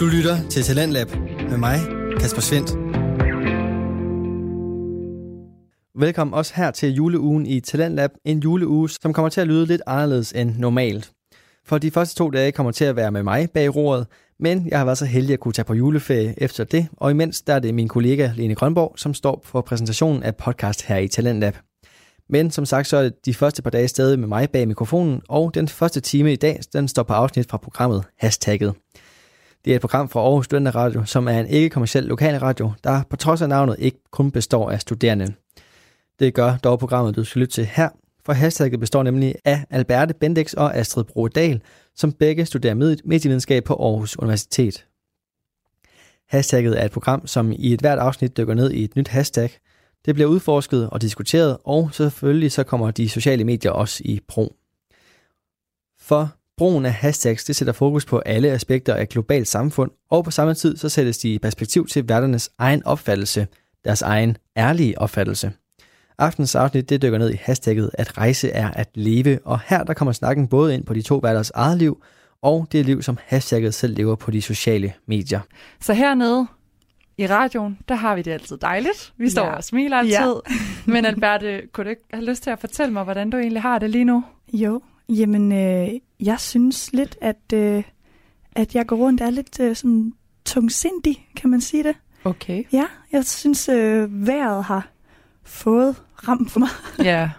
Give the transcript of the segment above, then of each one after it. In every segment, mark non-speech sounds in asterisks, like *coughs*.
Du lytter til Talentlab med mig, Kasper Svendt. Velkommen også her til juleugen i Talentlab. En juleuge, som kommer til at lyde lidt anderledes end normalt. For de første to dage kommer til at være med mig bag roret, men jeg har været så heldig at kunne tage på juleferie efter det, og imens der er det min kollega Lene Grønborg, som står for præsentationen af podcast her i Talentlab. Men som sagt, så er det de første par dage stadig med mig bag mikrofonen, og den første time i dag, den står på afsnit fra programmet Hashtagget. Det er et program fra Aarhus Radio, som er en ikke-kommersiel lokalradio, der på trods af navnet ikke kun består af studerende. Det gør dog programmet, du skal lytte til her, for hashtagget består nemlig af Alberte Bendix og Astrid Brodal, som begge studerer medievidenskab på Aarhus Universitet. Hashtagget er et program, som i et hvert afsnit dykker ned i et nyt hashtag. Det bliver udforsket og diskuteret, og selvfølgelig så kommer de sociale medier også i brug. For brugen af hashtags det sætter fokus på alle aspekter af globalt samfund, og på samme tid så sættes de i perspektiv til værternes egen opfattelse, deres egen ærlige opfattelse. Aftens afsnit det dykker ned i hashtagget, at rejse er at leve, og her der kommer snakken både ind på de to værters eget liv, og det liv, som hashtagget selv lever på de sociale medier. Så hernede i radioen, der har vi det altid dejligt. Vi står ja. og smiler altid. Ja. *laughs* Men Alberte, kunne du ikke have lyst til at fortælle mig, hvordan du egentlig har det lige nu? Jo, jamen øh, jeg synes lidt, at, øh, at jeg går rundt er lidt øh, sådan tungsindig, kan man sige det. Okay. Ja, jeg synes øh, vejret har fået ramt for mig. *laughs* Ja.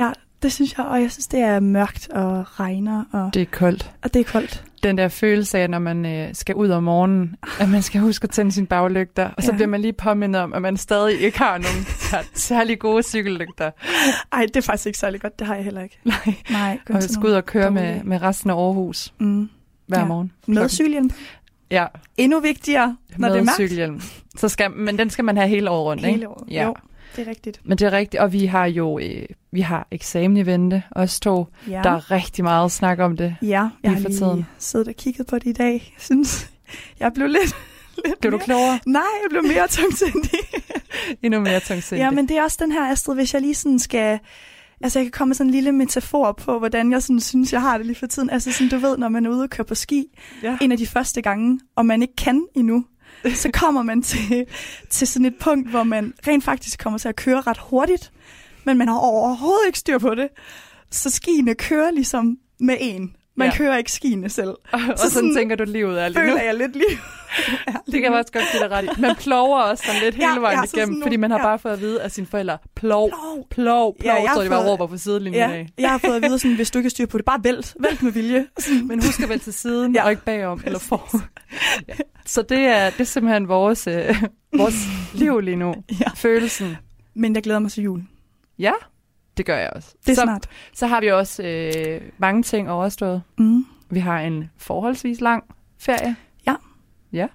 ja, det synes jeg, og jeg synes, det er mørkt og regner. Og, det er koldt. Og det er koldt. Den der følelse af, når man øh, skal ud om morgenen, at man skal huske at tænde sine baglygter, og så ja. bliver man lige påmindet om, at man stadig ikke har nogen særlig gode cykellygter. Ej, det er faktisk ikke særlig godt, det har jeg heller ikke. Nej, Nej og jeg skal ud og køre med, med resten af Aarhus mm. hver ja. morgen. Med cykelhjelm Ja. Endnu vigtigere, når med det er mørkt. cykelhjelm. Så skal, men den skal man have hele året rundt, hele ikke? Året. Ja. Jo. Det er rigtigt. Men det er rigtigt, og vi har jo øh, vi har eksamen i vente, os to. Ja. Der er rigtig meget snak om det Ja, jeg har lige tiden. siddet og kigget på det i dag. Jeg synes, jeg blev lidt... *laughs* lidt blev du klogere? Nej, jeg blev mere tungsindig. *laughs* Endnu mere tungsindig. Ja, men det er også den her, Astrid, hvis jeg lige sådan skal... Altså, jeg kan komme med sådan en lille metafor på, hvordan jeg sådan synes, jeg har det lige for tiden. Altså, sådan, du ved, når man er ude og køre på ski, ja. en af de første gange, og man ikke kan endnu, så kommer man til, til sådan et punkt, hvor man rent faktisk kommer til at køre ret hurtigt, men man har overhovedet ikke styr på det. Så skiene kører ligesom med en. Man ja. kører ikke skiene selv. Og, så og sådan, sådan tænker du livet er lige nu. jeg lidt *laughs* ja, det kan jeg også godt give dig ret i. Man plover også sådan lidt hele ja, vejen ja, igennem, fordi man har ja. bare fået at vide af sine forældre, plov, plov, plov, plov, ja, så de bare råber på sidelinjen ja, af. jeg har fået at vide, sådan, hvis du ikke styr på det, bare vælt, vælt med vilje. *laughs* Men husk at vælge til siden, ja. og ikke bagom eller for. Ja. Så det er, det er simpelthen vores, øh, vores liv lige nu. *laughs* Ja. Følelsen. Men jeg glæder mig til jul. Ja, det gør jeg også. Det er så, smart. Så har vi også øh, mange ting overstået. Mm. Vi har en forholdsvis lang ferie. Ja. Ja.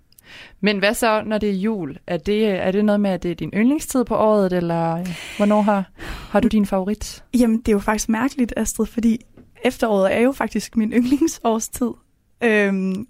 Men hvad så, når det er jul? Er det, er det noget med, at det er din yndlingstid på året, eller hvornår har, har du din favorit? Jamen, det er jo faktisk mærkeligt, Astrid, fordi efteråret er jo faktisk min yndlingsårstid. Øhm,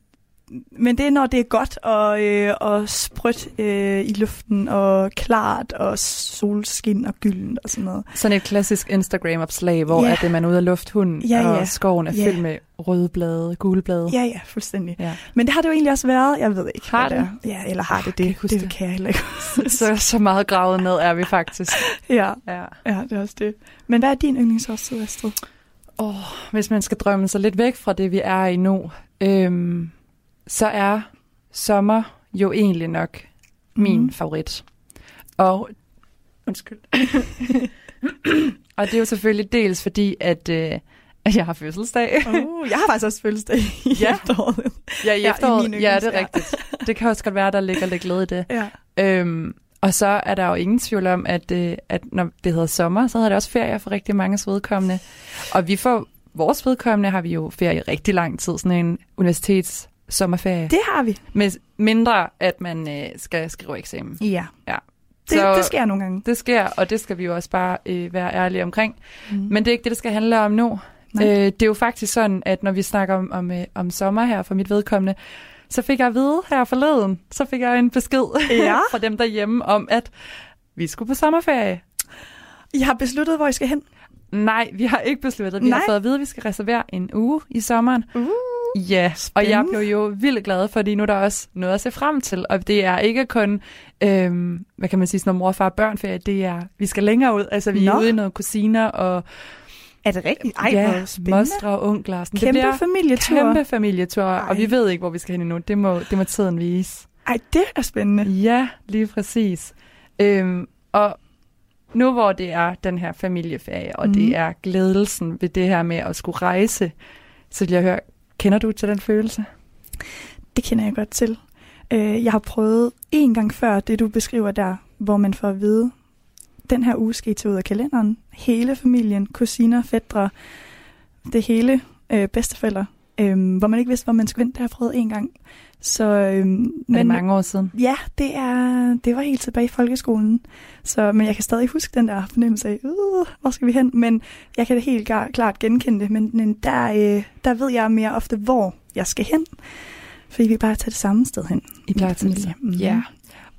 men det er, når det er godt og, øh, og sprødt øh, i luften og klart og solskin og gyldent og sådan noget. Sådan et klassisk Instagram-opslag, hvor ja. at det, man er ude at lufte hunden, ja, ja. og skoven er ja. fyldt med røde blade, gule blade. Ja, ja, fuldstændig. Ja. Men det har det jo egentlig også været. Jeg ved ikke, har det? det er. Ja, eller har det det? Kan det, det kan jeg heller ikke. *laughs* så, så meget gravet ned er vi faktisk. *laughs* ja. ja, ja, det er også det. Men hvad er din yndlingsårstid, Astrid? Oh, hvis man skal drømme sig lidt væk fra det, vi er i nu. Øhm, så er sommer jo egentlig nok min mm. favorit. Og undskyld. *coughs* og det er jo selvfølgelig dels fordi, at, øh, at jeg har fødselsdag. Uh, jeg har faktisk også fødselsdag i ja. efteråret. Ja, i efteråret. Ja, ja, det er rigtigt. Det kan også godt være, der ligger lidt glæde i det. Ja. Øhm, og så er der jo ingen tvivl om, at, øh, at når det hedder sommer, så hedder det også ferie for rigtig mange vedkommende. Og vi får, vores vedkommende har vi jo ferie i rigtig lang tid, sådan en universitets sommerferie. Det har vi. Med mindre, at man øh, skal skrive eksamen. Ja. ja. Det, så det sker nogle gange. Det sker, og det skal vi jo også bare øh, være ærlige omkring. Mm. Men det er ikke det, det skal handle om nu. Øh, det er jo faktisk sådan, at når vi snakker om, om, øh, om sommer her for mit vedkommende, så fik jeg at vide her forleden, så fik jeg en besked ja. *laughs* fra dem derhjemme om, at vi skulle på sommerferie. I har besluttet, hvor I skal hen? Nej, vi har ikke besluttet. Vi Nej. har fået at vide, at vi skal reservere en uge i sommeren. Uh. Ja, Spændende. og jeg blev jo vildt glad, fordi nu er der også noget at se frem til, og det er ikke kun, øhm, hvad kan man sige, sådan noget mor, far, børnferie, det er, vi skal længere ud, altså vi Nå. er ude i noget kusiner og er det rigtigt? Ej, ja, mostre og onkler. Sådan. Kæmpe det familietur. Kæmpe familietur, Ej. og vi ved ikke, hvor vi skal hen endnu. Det må, det må tiden vise. Ej, det er spændende. Ja, lige præcis. Øhm, og nu hvor det er den her familieferie, og mm. det mhm. er glædelsen ved det her med at skulle rejse, så vil jeg høre, kender du til den følelse? Det kender jeg godt til. Øh, jeg har prøvet en gang før det, du beskriver der, hvor man får at vide, den her uge skal I tage ud af kalenderen. Hele familien, kusiner, fædre, det hele, øh, bedsteforældre, øh, hvor man ikke vidste, hvor man skulle ind. Det har jeg prøvet en gang. Så, øhm, er men, det mange år siden? Ja, det, er, det var helt tilbage i folkeskolen. Så, men jeg kan stadig huske den der fornemmelse af, uh, hvor skal vi hen? Men jeg kan det helt klart genkende det. Men, men der, øh, der ved jeg mere ofte, hvor jeg skal hen. Fordi vi bare tager det samme sted hen. I plejer til det. Ja.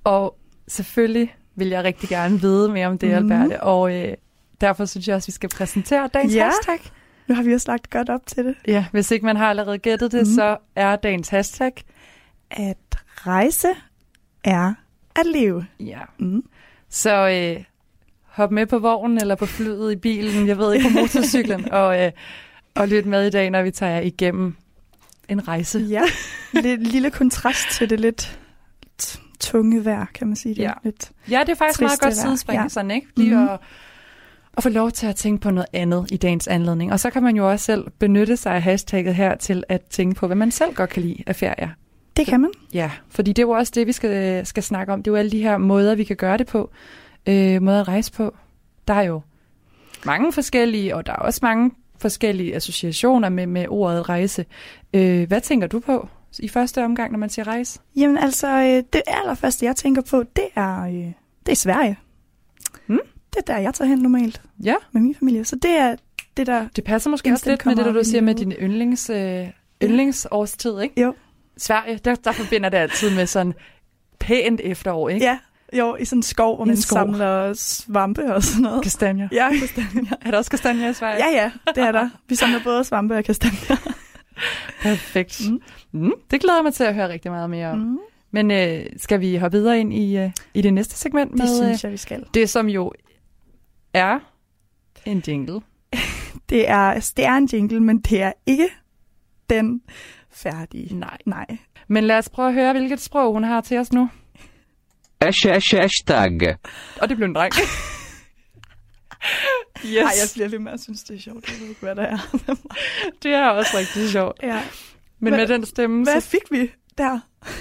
Og selvfølgelig vil jeg rigtig gerne vide mere om det, mm. Alberte. Og øh, derfor synes jeg også, vi skal præsentere dagens ja. hashtag. Nu har vi også lagt godt op til det. Ja, hvis ikke man har allerede gættet det, mm. så er dagens hashtag at rejse er at leve. Ja. Mm. Så øh, hop med på vognen eller på flyet i bilen, jeg ved ikke, på *laughs* motorcyklen, og, øh, og lyt med i dag, når vi tager jer igennem en rejse. Ja, lidt lille kontrast til det lidt tunge vejr, kan man sige. Det ja. lidt ja, det er faktisk meget godt sidespring, ja. sådan, ikke? Lige mm-hmm. at, at få lov til at tænke på noget andet i dagens anledning. Og så kan man jo også selv benytte sig af hashtagget her til at tænke på, hvad man selv godt kan lide af ferier. Det kan man. Ja, fordi det er jo også det, vi skal, skal snakke om. Det er jo alle de her måder, vi kan gøre det på. Øh, måder at rejse på. Der er jo mange forskellige, og der er også mange forskellige associationer med, med ordet rejse. Øh, hvad tænker du på i første omgang, når man siger rejse? Jamen altså, øh, det allerførste, jeg tænker på, det er, øh, det er Sverige. Det er der, jeg tager hen normalt ja. med min familie. Så det er det, der... Det passer måske også lidt med det, der du siger med din yndlings, øh, yndlingsårstid, ikke? Jo. Sverige, der, der forbinder det altid med sådan pænt efterår, ikke? Ja, jo, i sådan en skov, hvor man skov. samler svampe og sådan noget. Kastanjer. Ja, kastanjer. er der også kastanjer i Sverige? Ja, ja, det er der. Vi samler både svampe og kastanjer. Perfekt. Mm. Mm, det glæder jeg mig til at høre rigtig meget mere om. Mm. Men øh, skal vi hoppe videre ind i, øh, i det næste segment? Med, det synes jeg, vi skal. Det, som jo er en jingle. *laughs* det, er, det er en jingle, men det er ikke den færdige. Nej. Nej. Men lad os prøve at høre, hvilket sprog hun har til os nu. Ash, ash, hashtag. Og det blev en dreng. *laughs* yes. Ej, jeg bliver lidt mere, jeg synes, det er sjovt. Jeg ved ikke, hvad der er. *laughs* det er også rigtig sjovt. Ja. Men hvad, med den stemme... Hvad så... fik vi der?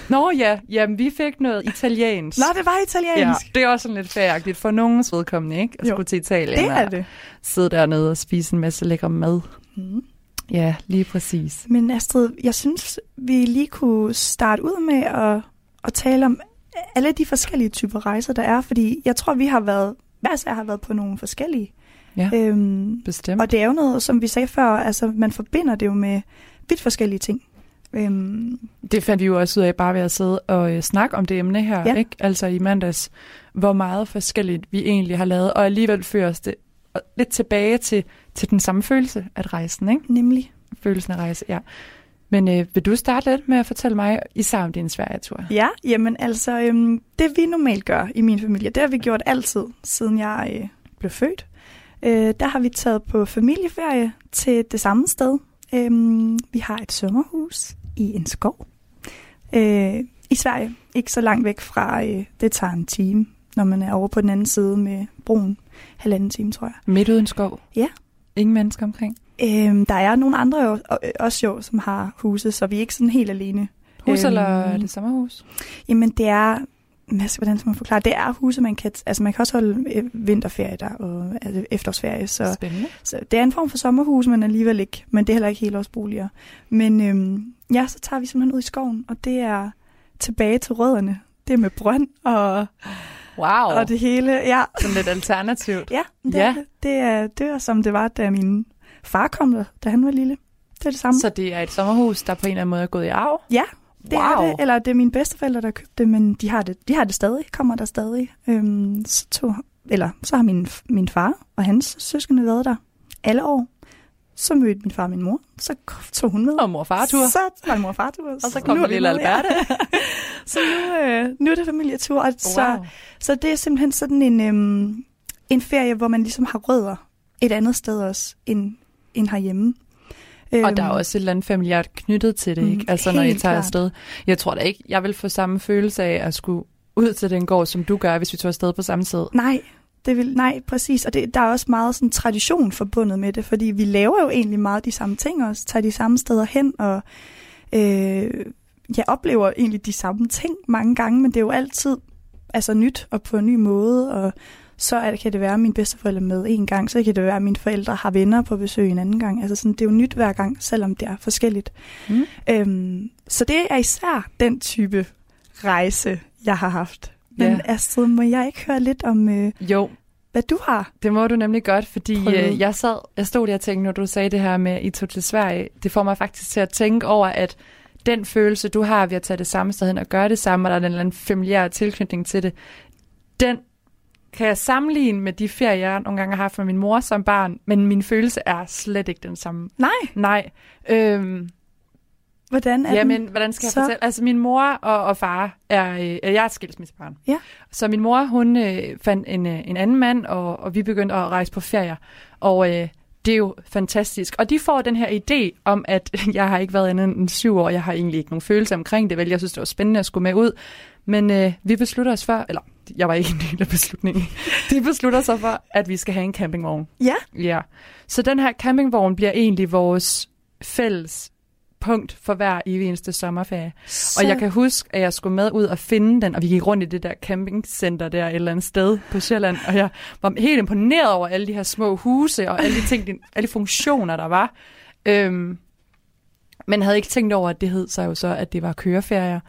Nå ja, jamen vi fik noget italiensk. Nå, det var italiensk. Ja, det er også sådan lidt færdigt for nogens vedkommende, ikke? At jo, skulle til Italien det er det. sidde dernede og spise en masse lækker mad. Mm. Ja, lige præcis. Men Astrid, jeg synes, vi lige kunne starte ud med at, at tale om alle de forskellige typer rejser, der er, fordi jeg tror, vi har været, hver sær har været på nogle forskellige. Ja, øhm, bestemt. Og det er jo noget, som vi sagde før, altså man forbinder det jo med vidt forskellige ting. Øhm, det fandt vi jo også ud af bare ved at sidde og øh, snakke om det emne her, ja. ikke? Altså i mandags, hvor meget forskelligt vi egentlig har lavet, og alligevel fører os det lidt tilbage til, til den samme følelse af rejsen, ikke? Nemlig. Følelsen af rejse, ja. Men øh, vil du starte lidt med at fortælle mig især om din Sverige-tur? Ja, jamen altså, øhm, det vi normalt gør i min familie, det har vi gjort altid, siden jeg øh, blev født. Øh, der har vi taget på familieferie til det samme sted. Øhm, vi har et sommerhus i en skov øh, i Sverige. Ikke så langt væk fra, øh, det tager en time, når man er over på den anden side med broen. Halvanden time, tror jeg. Midt uden skov? Ja. Ingen mennesker omkring? Øhm, der er nogle andre jo, også jo, som har huse, så vi er ikke sådan helt alene. Hus øhm, eller er det sommerhus? Jamen det er, hvordan skal man forklare, det er huse, man kan, altså man kan også holde øh, vinterferie der, og altså efterårsferie. Så, Spændende. Så det er en form for sommerhus, men alligevel ikke, men det er heller ikke helårsboliger. Men øhm, ja, så tager vi simpelthen ud i skoven, og det er tilbage til rødderne. Det er med brønd og... Wow. Og det hele, ja. Sådan lidt alternativt. ja, det, ja. Er, det, er, det er som det var, da min far kom der, da han var lille. Det er det samme. Så det er et sommerhus, der på en eller anden måde er gået i arv? Ja, det wow. er det. Eller det er mine bedsteforældre, der købte det, men de har det, de har det stadig, kommer der stadig. Øhm, så, to, eller, så har min, min far og hans søskende været der alle år. Så mødte min far og min mor, så tog hun med. Og mor og far-tur. Så var det mor og far-tur. Og så kom der lille Alberte. Ja. *laughs* så nu, øh, nu er det familietur. Og wow. så, så det er simpelthen sådan en, øhm, en ferie, hvor man ligesom har rødder et andet sted også, end, end herhjemme. Og der er øhm. også et eller andet familiært knyttet til det, ikke? Mm, altså når I tager klart. afsted. Jeg tror da ikke, jeg vil få samme følelse af at skulle ud til den gård, som du gør, hvis vi tog afsted på samme tid. Nej, det vil, nej, præcis. Og det, der er også meget sådan tradition forbundet med det, fordi vi laver jo egentlig meget de samme ting også, tager de samme steder hen, og øh, jeg oplever egentlig de samme ting mange gange, men det er jo altid altså nyt og på en ny måde, og så kan det være, at mine bedsteforældre med en gang, så kan det være, at mine forældre har venner på besøg en anden gang. Altså sådan, det er jo nyt hver gang, selvom det er forskelligt. Mm. Øhm, så det er især den type rejse, jeg har haft. Men ja. Astrid, må jeg ikke høre lidt om, øh, jo. hvad du har? Det må du nemlig godt, fordi øh, jeg, sad, jeg stod der og tænkte, når du sagde det her med, at I tog til Sverige, det får mig faktisk til at tænke over, at den følelse, du har ved at tage det samme sted hen og gøre det samme, og der er en eller anden familiær tilknytning til det, den kan jeg sammenligne med de ferier, jeg nogle gange har haft med min mor som barn, men min følelse er slet ikke den samme. Nej? Nej. Øhm, Hvordan er Jamen, hvordan skal jeg så? fortælle? Altså, min mor og, og far er... Øh, jeg er skilsmissebarn. Ja. Så min mor, hun øh, fandt en, øh, en anden mand, og, og vi begyndte at rejse på ferier. Og øh, det er jo fantastisk. Og de får den her idé om, at *laughs* jeg har ikke været andet end syv år. Jeg har egentlig ikke nogen følelse omkring det. Vel, jeg synes, det var spændende at skulle med ud. Men øh, vi beslutter os for... Eller, jeg var ikke en del af beslutningen. *laughs* De beslutter sig for, at vi skal have en campingvogn. Ja. Ja. Så den her campingvogn bliver egentlig vores fælles punkt for hver evig eneste sommerferie. Så... Og jeg kan huske, at jeg skulle med ud og finde den, og vi gik rundt i det der campingcenter der et eller andet sted på Sjælland, og jeg var helt imponeret over alle de her små huse og alle de ting, de, alle de funktioner, der var. Øhm, men havde ikke tænkt over, at det hed sig jo så, at det var køreferier.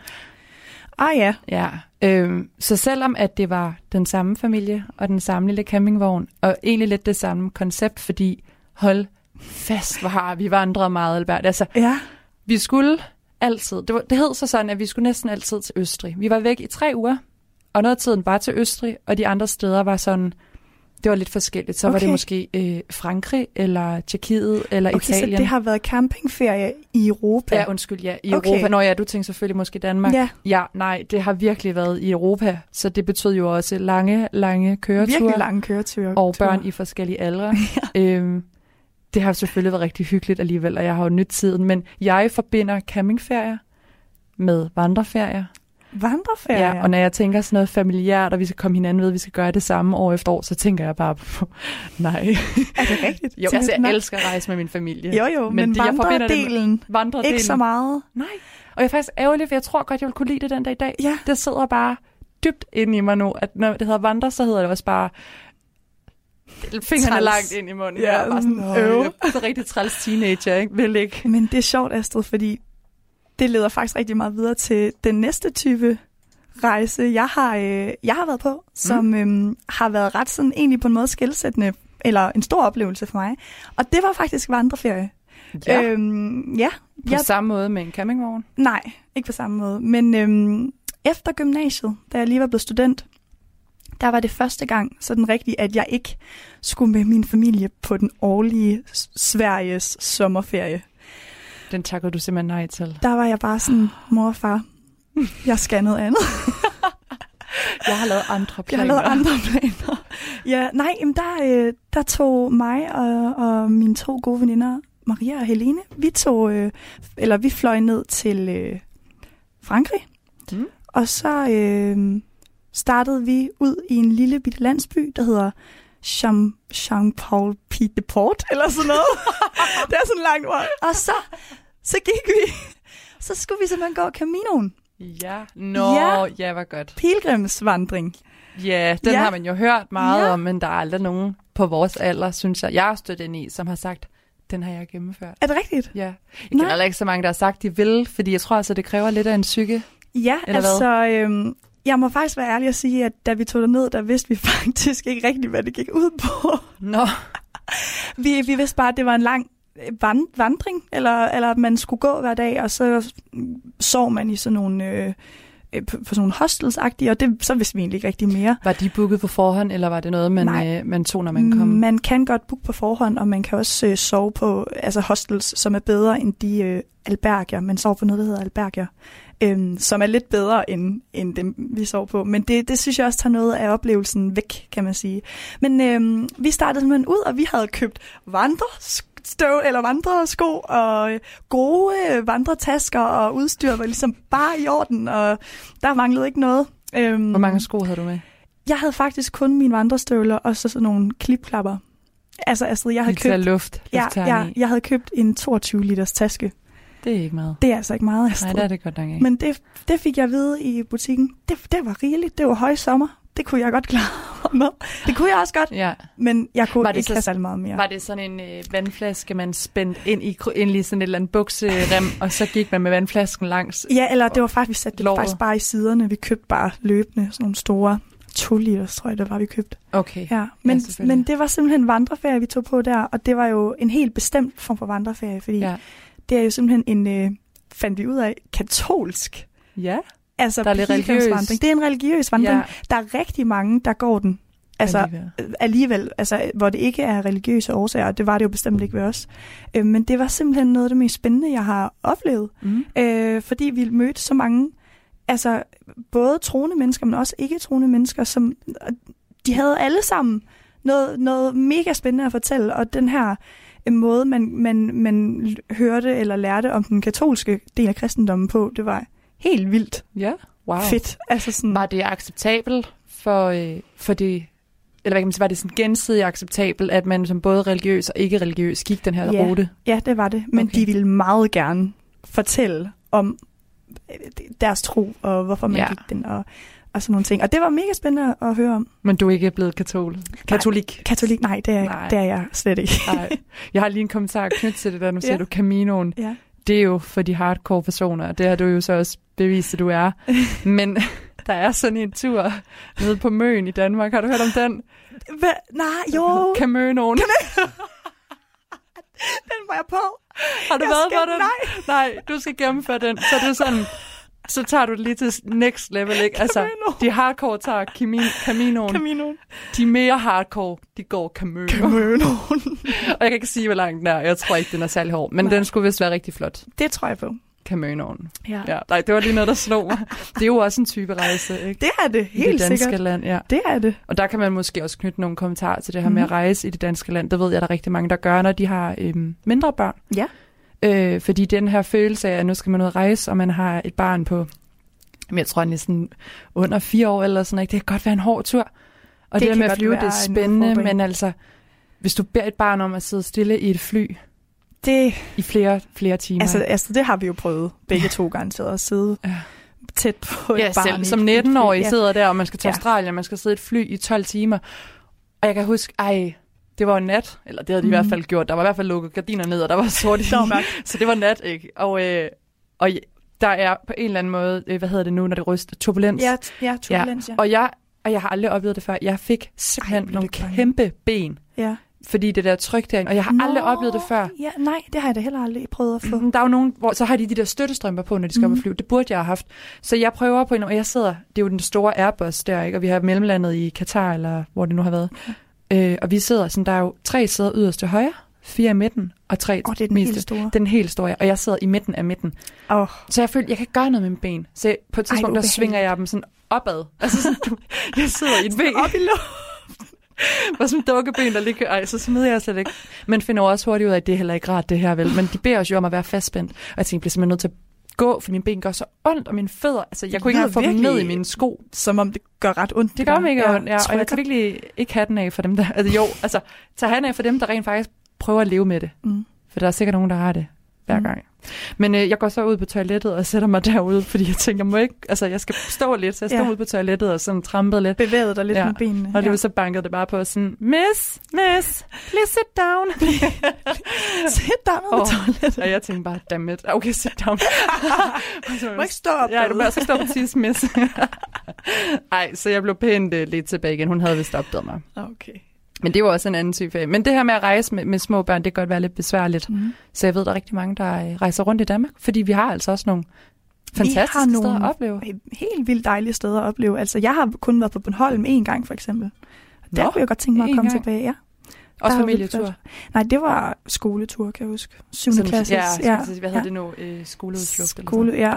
Ah ja. Ja. Øhm, så selvom at det var den samme familie og den samme lille campingvogn, og egentlig lidt det samme koncept, fordi hold fast, hvor har vi vandret meget, Albert. Altså, ja. Vi skulle altid, det, var, det hed så sådan, at vi skulle næsten altid til Østrig. Vi var væk i tre uger, og noget af tiden var til Østrig, og de andre steder var sådan, det var lidt forskelligt. Så okay. var det måske øh, Frankrig, eller Tjekkiet, eller okay, Italien. så det har været campingferie i Europa? Ja, undskyld, ja, i okay. Europa. Nå ja, du tænker selvfølgelig måske Danmark. Ja. ja, nej, det har virkelig været i Europa, så det betød jo også lange, lange køreture. Virkelig lange køreture. Og børn i forskellige aldre. *laughs* ja. øhm, det har selvfølgelig været rigtig hyggeligt alligevel, og jeg har jo nyt tiden, men jeg forbinder campingferier med vandreferier. Vandreferier? Ja, og når jeg tænker sådan noget familiært, og vi skal komme hinanden ved, at vi skal gøre det samme år efter år, så tænker jeg bare på, *laughs* nej. Er det rigtigt? jo, altså jeg elsker at rejse med min familie. Jo, jo, men, men det, vandredelen, vandredelen, ikke så meget. Nej, og jeg er faktisk ærgerlig, for jeg tror godt, jeg vil kunne lide det den dag i dag. Ja. Det sidder bare dybt inde i mig nu, at når det hedder vandre, så hedder det også bare fingrene træls. langt ind i munden. Ja, jeg er bare sådan, øv. Jeg er rigtig træls teenager, ikke? Vil ikke. Men det er sjovt, Astrid, fordi det leder faktisk rigtig meget videre til den næste type rejse, jeg har, øh, jeg har været på, som mm. øhm, har været ret sådan egentlig på en måde skældsættende, eller en stor oplevelse for mig. Og det var faktisk vandreferie. Ja. Øhm, ja. På jeg, samme måde med en campingvogn? Nej, ikke på samme måde. Men øhm, efter gymnasiet, da jeg lige var blevet student, der var det første gang sådan rigtigt, at jeg ikke skulle med min familie på den årlige Sveriges sommerferie. Den takker du simpelthen nej til. Der var jeg bare sådan, *sighs* mor og far, jeg skal noget andet. *laughs* jeg har lavet andre planer. Jeg har lavet andre planer. Ja, nej, men der, øh, der tog mig og, og mine to gode veninder, Maria og Helene, vi tog, øh, eller vi fløj ned til øh, Frankrig. Mm. Og så øh, startede vi ud i en lille bitte landsby, der hedder Jean, Jean-Paul Pied de Port, eller sådan noget. *laughs* det er sådan langt ord. Og så, så gik vi. Så skulle vi simpelthen gå Caminoen. Ja, nå, ja, ja var godt. Pilgrimsvandring. Ja, den ja. har man jo hørt meget ja. om, men der er aldrig nogen på vores alder, synes jeg. Jeg har stødt ind i, som har sagt, den har jeg gennemført. Er det rigtigt? Ja. Jeg kender heller ikke så mange, der har sagt, de vil, fordi jeg tror altså, det kræver lidt af en psyke. Ja, Eller altså? Øhm, jeg må faktisk være ærlig og sige, at da vi tog ned, der vidste vi *laughs* faktisk ikke rigtigt, hvad det gik ud på. Nå. *laughs* vi, vi vidste bare, at det var en lang vand, vandring, eller, eller at man skulle gå hver dag, og så sov man i sådan nogle øh, øh, på, på sådan nogle hostelsagtige, og det, så vidste vi egentlig ikke rigtig mere. Var de booket på forhånd, eller var det noget, man, Nej. øh, man tog, når man kom? Man kan godt booke på forhånd, og man kan også øh, sove på altså hostels, som er bedre end de øh, albergier. Man sover på noget, der hedder albergier, øh, som er lidt bedre end, end dem, vi sov på. Men det, det synes jeg også tager noget af oplevelsen væk, kan man sige. Men øh, vi startede simpelthen ud, og vi havde købt vandrestøv eller vandresko og øh, gode øh, vandretasker og udstyr var ligesom bare i orden, og der manglede ikke noget. Øhm, Hvor mange sko havde du med? Jeg havde faktisk kun mine vandrestøvler og så sådan nogle klipklapper. Altså Astrid, jeg havde købt, luft, ja, luft ja, jeg havde købt en 22 liters taske. Det er ikke meget. Det er altså ikke meget, Astrid. Nej, det er det godt nok ikke. Men det, det fik jeg at vide i butikken. Det, det var rigeligt. Det var høj sommer. Det kunne jeg godt klare *laughs* mig med. Det kunne jeg også godt, Ja. men jeg kunne Var det ikke så- have særlig meget mere. Var det sådan en øh, vandflaske, man spændte ind i, ind i sådan et eller andet bukserem, *laughs* og så gik man med vandflasken langs? Ja, eller det var faktisk, vi satte det faktisk bare i siderne. Vi købte bare løbende sådan nogle store 2 liters, tror jeg, det var, vi købte. Okay. Ja, men, selvfølgelig. men det var simpelthen vandreferie, vi tog på der, og det var jo en helt bestemt form for vandreferie, fordi Ja. Det er jo simpelthen en, øh, fandt vi ud af, katolsk. ja. Altså Der er lidt religiøs. Det er en religiøs vandring. ja. Der er rigtig mange, der går den. Altså Alligevel. øh, alligevel, altså, hvor det ikke er religiøse årsager, og det var det jo bestemt ikke ved os. Øh, men det var simpelthen noget af det mest spændende, jeg har oplevet. Mm. Øh, fordi vi mødte så mange, altså både troende mennesker, men også ikke troende mennesker, som og de havde alle sammen noget, noget mega spændende at fortælle, og den her øh, måde, man, man, man hørte eller lærte om den katolske del af kristendommen på, det var helt vildt Ja, wow. fedt. Altså sådan, Var det acceptabelt for, øh, for det, eller hvad kan man sige, var det sådan gensidigt acceptabelt, at man som både religiøs og ikke religiøs gik den her Ja. rute? Ja, det var det. Men Okay. de ville meget gerne fortælle om øh, deres tro, og hvorfor man ja. gik den, og, og sådan nogle ting. Og det var mega spændende at høre om. Men du er ikke blevet katol. katolik? Katolik, nej, det er, Nej. nej. Det er jeg slet ikke. Nej. Jeg har lige en kommentar knyttet til det der, nu siger Ja. du Caminoen. Ja. Det er jo for de hardcore personer, og det har du jo så også bevist, at du er. *laughs* Men der er sådan en tur nede på Møn i Danmark. Har du hørt om den? Hva? Nej, jo, Caminoen. *laughs* den var jeg på. Har du Jeg været skal- på den? nej. Nej, du skal gennemføre den. Så det er sådan, så tager du det lige til next level, ikke? *laughs* Altså, Camino. de hardcore tager Kimi- Caminoen. Caminoen. De mere hardcore, de går Camino. Caminoen. *laughs* Og jeg kan ikke sige, hvor lang den er. Jeg tror ikke, den er særlig hård. Men Nej. den skulle vist være rigtig flot. Det tror jeg på. Caminoen. Ja. Ja, nej, det var lige noget, der slog mig. Det er jo også en type rejse, ikke? Det er det, I helt det danske sikkert. land, ja. Det er det. Og der kan man måske også knytte nogle kommentarer til det her mm. med at Mhm. rejse i det danske land. Det ved jeg, der er rigtig mange, der gør, når de har øhm, mindre børn. Ja. Øh, fordi den her følelse af, at nu skal man ud at rejse, og man har et barn på, jeg tror, den er sådan under fire år eller sådan noget. Det kan godt være en hård tur. Og det, Det der med at flyve, det er spændende, men altså, hvis du beder et barn om at sidde stille i et fly Det, i flere, flere timer. altså, altså, det har vi jo prøvet begge to garanteret at sidde Ja. tæt på ja, et barn. selv som et- et fly. 19-årig Ja. sidder der, og man skal til Ja. Australien, man skal sidde i et fly i 12 timer. Og jeg kan huske, ej, det var nat, eller det havde de mm. i Mhm. hvert fald gjort. Der var i hvert fald lukket gardiner ned, og der var *laughs* sort i. Så det var nat, ikke? Og, øh, og der er på en eller anden måde, øh, hvad hedder det nu, når det ryster? Turbulens. Ja, ja, turbulens, ja. Og jeg, og jeg har aldrig oplevet det før. Jeg fik simpelthen Ej, nogle kæmpe ben, ja. fordi det der tryk derinde, og jeg har Nå. aldrig oplevet det før. Ja, nej, det har jeg da heller aldrig prøvet at få. Mm, Der er jo nogen, hvor så har de de der støttestrømper på, når de skal mm. op og Mhm. flyve. Det burde jeg have haft. Så jeg prøver på en, og jeg sidder, det er jo den store Airbus der, ikke? og vi har mellemlandet i Katar, eller hvor det nu har været. Øh, og vi sidder sådan, der er jo tre sæder yderst til højre, fire i midten, og tre Åh, det er den meste. helt store. Den helt store, og jeg sidder i midten af midten. Åh, Så jeg føler, jeg kan gøre noget med mine ben. Så på et tidspunkt, der ubehageligt. svinger jeg dem sådan opad. Altså sådan, du, jeg sidder i et ben. op i luften. *laughs* Hvor sådan dukkeben, der ligger... Ej, så smider jeg slet ikke. Men finder også hurtigt ud af, at det er heller ikke rart, det her vel. Men de beder os jo om at være fastspændt. Og jeg tænkte, jeg bliver simpelthen nødt til at gå, for mine ben gør så ondt, og mine fødder... Altså, jeg kunne ikke Ja, engang få dem ned i mine sko. Som om det gør ret ondt. Det gør der. mega ondt, ja. Og jeg kan virkelig ikke have den af for dem, der... Altså jo, altså, tage han af for dem, der rent faktisk prøver at leve med det. Mm. For der er sikkert nogen, der har det hver Mm. gang. Men øh, jeg går så ud på toilettet og sætter mig derude, fordi jeg tænker, jeg må ikke, altså jeg skal stå lidt, så jeg står Ja. ude på toilettet og sådan trampede lidt. Bevæget dig lidt Ja. med benene. Og det var så bankede det bare på sådan, Miss, miss, please sit down. *laughs* Ned Åh, på toilettet. og jeg tænkte bare, dammit, okay, sit down. *laughs* Du må ikke stå op. Ja, du må også stå på tisse, miss. *laughs* Ej, så jeg blev pænt uh, lidt tilbage igen. Hun havde vist opdaget mig. Okay. Men det var også en anden type ferie. Men det her med at rejse med, med små børn, det kan godt være lidt besværligt. Mm. Så jeg ved, der er rigtig mange, der øh, rejser rundt i Danmark, fordi vi har altså også nogle Fantastiske har steder nogle- at opleve. helt vildt dejlige steder at opleve. Altså, jeg har kun været på Bornholm én gang, for eksempel. Der Nå, kunne jeg godt tænke mig at komme gang. tilbage, ja. Også Der er familietur. Nej, det var skoletur, kan jeg huske. 7. Sådan- klasse. Ja, ja. hvad hedder det nu? Øh, skoleudflugt? eller Skole, ja.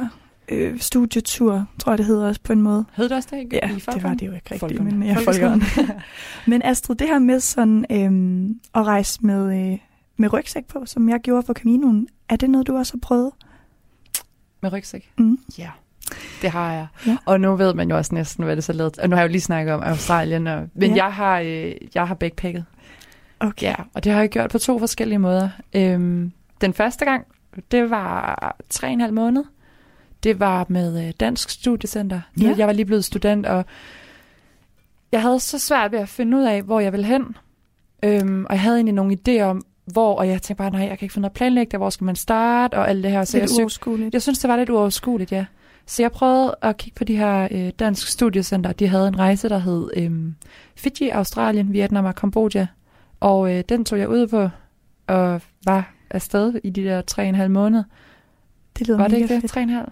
Øh, studietur, tror jeg, det hedder også på en måde. Hed det også det? Ja, i det var det jo ikke rigtigt, Folkeskolen. men ja, folkeskolen. *laughs* men Astrid, det her med sådan øhm, at rejse med, øh, med rygsæk på, som jeg gjorde på Caminoen, er det noget, du også har prøvet? Med rygsæk? Mm. Ja, det har jeg. Ja. Og nu ved man jo også næsten, hvad det så lavet. Og nu har jeg jo lige snakket om Australien, og, men Ja. jeg har, øh, jeg har backpacket. Okay. Ja, og det har jeg gjort på to forskellige måder. Øhm, den første gang, det var tre og en halv måned. Det var med øh, Dansk Studiecenter. Ja. Jeg var lige blevet student, og jeg havde så svært ved at finde ud af, hvor jeg ville hen. Øhm, og jeg havde egentlig nogle idéer om, hvor, og jeg tænkte bare, nej, jeg kan ikke finde noget planlægge det, hvor skal man starte, og alt det her. Så jeg, Lidt søgte, uoverskueligt. jeg synes, det var lidt uoverskueligt, ja. Så jeg prøvede at kigge på de her øh, dansk studiecenter. De havde en rejse, der hed øh, Fiji, Australien, Vietnam og Kambodja. Og øh, den tog jeg ud på, og var afsted i de der tre og en halv måneder. Det lyder Var det ikke det? fedt. Tre og en halv?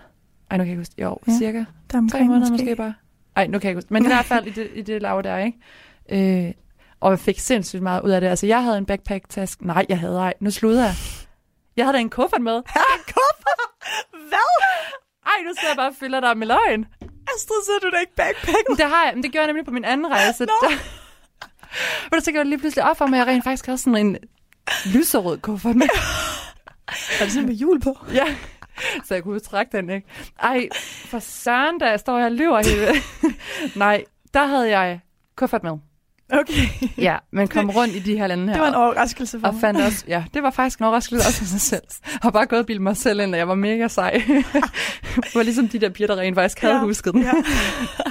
Ej, nu kan jeg ikke huske. Jo, Ja. ja. cirka. Der Tre omkring måneder måske. måske bare. Ej, nu kan jeg ikke huske. Men i hvert fald i det, i det lav der, ikke? Øh, og jeg fik sindssygt meget ud af det. Altså, jeg havde en backpack-taske. Nej, jeg havde ej. Nu slutter jeg. Jeg havde da en kuffert med. *laughs* Hvad? Ej, nu skal jeg bare fylde dig med løgn. Astrid, så er du da ikke backpack? Men Det har jeg, men det gjorde jeg nemlig på min anden rejse. Nå. *laughs* Der, der så gjorde det lige pludselig op for mig, at jeg rent faktisk havde sådan en lyserød kuffert med. *laughs* Er det sådan med jul på? Ja, *laughs* så jeg kunne trække den, ikke? Ej, for søren, da jeg står her og lyver hele. *laughs* Nej, der havde jeg kuffert med. Okay. Ja, men kom rundt i de her lande her. Det var en overraskelse for og mig. fandt også, ja, det var faktisk en overraskelse også for sig selv. Jeg har bare gået og bildet mig selv ind, at jeg var mega sej. *laughs* det var ligesom de der piger, der rent faktisk havde Ja, husket den. ja.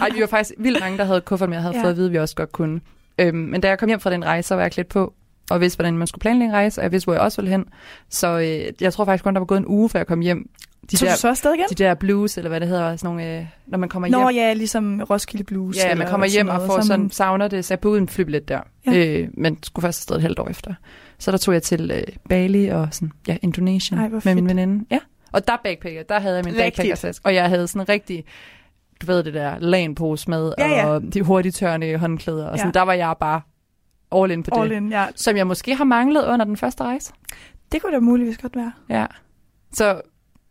Ej, vi var faktisk vildt mange, der havde kuffert med, jeg havde ja. fået at vide, at vi også godt kunne. Øhm, men da jeg kom hjem fra den rejse, så var jeg klædt på, og vidste, hvordan man skulle planlægge rejse, og jeg vidste, hvor jeg også ville hen. Så øh, jeg tror faktisk kun, der var gået en uge, før jeg kom hjem. De Tog der, du så afsted igen? de der blues, eller hvad det hedder, sådan nogle, øh, når man kommer Nå hjem. ja, ligesom Roskilde Blues. Ja, man kommer hjem og får så sådan, savner det, så jeg boede en flybillet der. Ja. Øh, men skulle først afsted et halvt år efter. Så der tog jeg til øh, Bali og sådan, ja, Indonesien Ej, hvor med min veninde. Ja, og der backpacker, der havde jeg min Rigtigt. backpackertaske, og jeg havde sådan en rigtig, du ved det der, lanpose med, Ja, ja. og de hurtigt tørrende håndklæder, og sådan, Ja. der var jeg bare all in på All det. in, ja. Som jeg måske har manglet under den første rejse. Det kunne da muligvis godt være. Ja. Så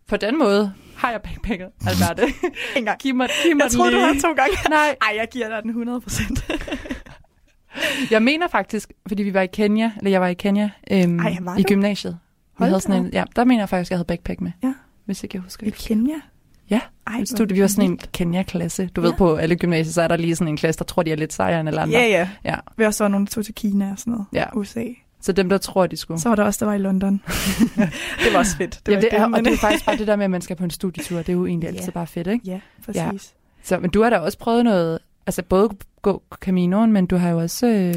på den måde har jeg backpacket, Alberte. *laughs* En gang. giv mig, giv mig Jeg troede, den du lige. havde to gange. Nej, Ej, jeg giver dig den 100 procent. *laughs* Jeg mener faktisk, fordi vi var i Kenya, eller jeg var i Kenya øhm, Ej, var i du? gymnasiet. Vi havde da sådan en, ja, der mener jeg faktisk, at jeg havde backpack med. Ja. Hvis ikke jeg husker I det. Kenya? Ja, Ej, studie, vi var sådan en Kenya-klasse. Du Ja. ved, på alle gymnasier, så er der lige sådan en klasse, der tror, de er lidt sejere end alle andre. Ja, ja. Ja. Vi også var nogen, der tog til Kina og sådan noget. Ja. USA. Så dem, der tror, de skulle. Så var der også, der var i London. *laughs* det var også fedt. Det, ja, var det er, og det er faktisk bare det der med, at man skal på en studietur. Det er jo egentlig Ja. altid bare fedt, ikke? Ja, præcis. Så, men du har da også prøvet noget, altså både gå Caminoen, men du har jo også... Øh,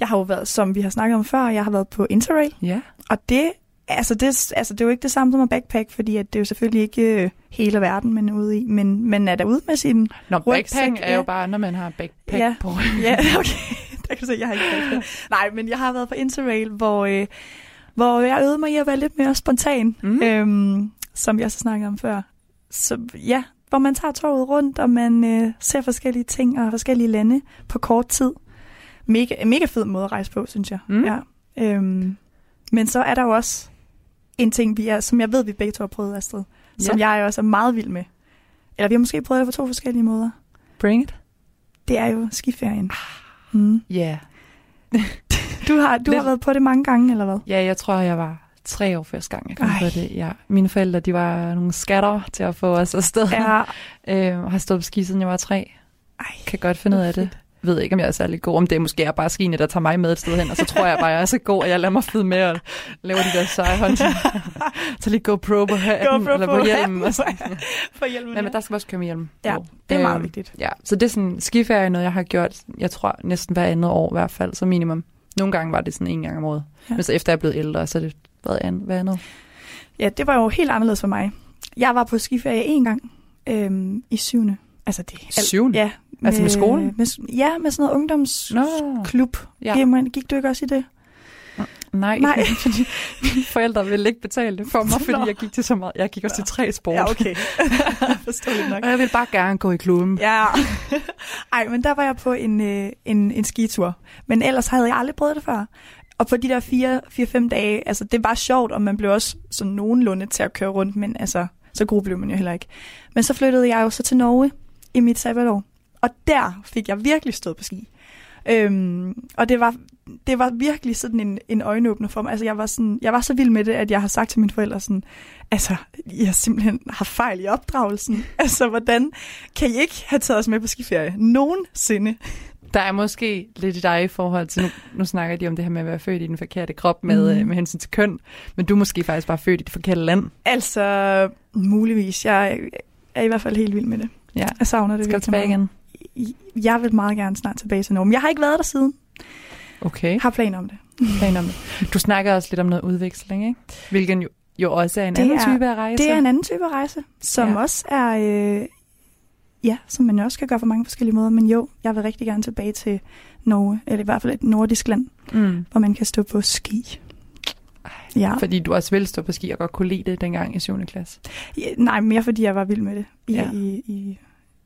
Jeg har jo været, som vi har snakket om før, jeg har været på Interrail. ja. Og det, altså det, altså det er jo ikke det samme som at backpack, fordi at det er jo selvfølgelig ikke øh, hele verden, man er ude i. Men man er der ude med sin... Nå, Rygsæk, backpack er jo ja. bare, når man har backpack Ja. på. Ja, *laughs* okay. Der kan du se, jeg har ikke backpack. Nej, men jeg har været på Interrail, hvor, øh, hvor jeg øvede mig i at være lidt mere spontan, Mm. øhm, som jeg så snakkede om før. Så ja, hvor man tager toget rundt, og man øh, ser forskellige ting og forskellige lande på kort tid. Mega, mega fed måde at rejse på, synes jeg. Mm. Ja. Øhm, men så er der jo også en ting, vi er, som jeg ved, vi begge to har prøvet, Astrid, ja. som jeg også er meget vild med. Eller vi har måske prøvet det på to forskellige måder. Bring it. Det er jo skiferien. Mm. Ja. Yeah. *laughs* Du har, du har været på det mange gange, eller hvad? Ja, jeg tror, jeg var tre år første gang, jeg kom Ej. på det. Ja. Mine forældre, de var nogle skatter til at få os afsted. Ja. *laughs* øh, har stået på ski, siden jeg var tre. Ej, Kan godt finde ud af det. Ved ikke, om jeg er særlig god. Om det måske er bare skiene, der tager mig med et sted hen. Og så tror jeg bare, jeg er så god, at jeg lader mig flyde med og laver de der seje håndtag. *laughs* så lige GoPro på hatten, GoPro eller på på hjelmen. Og sådan. *laughs* For hjelmen, Nej, men der skal også komme hjelm. Ja, på. det er meget Øhm, vigtigt. Ja, så det er sådan, skiferie er noget, jeg har gjort, jeg tror næsten hver andet år i hvert fald, så minimum. Nogle gange var det sådan en gang om året. Ja. Ja. Men så efter jeg er blevet ældre, så er det været andet, hver andet. Ja, det var jo helt anderledes for mig. Jeg var på skiferie en gang øhm, i syvende. Altså det er alt- Syvende? Ja. Altså med skolen? Med, ja, med sådan noget ungdomsklub. Nå, Ja. Gik, gik du ikke også i det? Nej, Nej. *laughs* fordi mine forældre ville ikke betale det for mig, fordi jeg gik til så meget. Jeg gik også til tre sport. Ja, okay. *laughs* Forståeligt nok. Og jeg ville bare gerne gå i klubben. Ja. *laughs* Ej, men der var jeg på en, øh, en, en skitur. Men ellers havde jeg aldrig prøvet det før. Og på de der 4-5 dage, altså det var sjovt, og man blev også sådan nogenlunde til at køre rundt, men altså, så god blev man jo heller ikke. Men så flyttede jeg jo så til Norge i mit sabbatår. Og der fik jeg virkelig stået på ski. Øhm, og det var, det var virkelig sådan en, en øjenåbner for mig. Altså, jeg var, sådan, jeg var så vild med det, at jeg har sagt til mine forældre sådan, altså, jeg simpelthen har fejl i opdragelsen. *laughs* Altså, hvordan kan I ikke have taget os med på skiferie? Nogensinde. Der er måske lidt i dig i forhold til, nu, nu snakker de om det her med at være født i den forkerte krop med, mm. med hensyn til køn, men du er måske faktisk bare født i det forkerte land. Altså, muligvis. Jeg er i hvert fald helt vild med det. Ja. Jeg savner det Skal du virkelig tilbage meget. igen? Jeg vil meget gerne snart tilbage til Norge. Jeg har ikke været der siden. Okay, har planer om det. planer om det. Du snakker også lidt om noget udveksling, ikke? Hvilken jo, jo også er en Det anden er- type af rejse. Det er en anden type rejse, som Ja. også er... Øh, ja, som man også kan gøre på mange forskellige måder. Men jo, jeg vil rigtig gerne tilbage til Norge, eller i hvert fald et nordisk land, Mm. hvor man kan stå på ski. Ja. Fordi du også ville stå på ski og godt kunne lide det dengang i 7. klasse. ja. Nej, mere fordi jeg var vild med det i, ja. i, i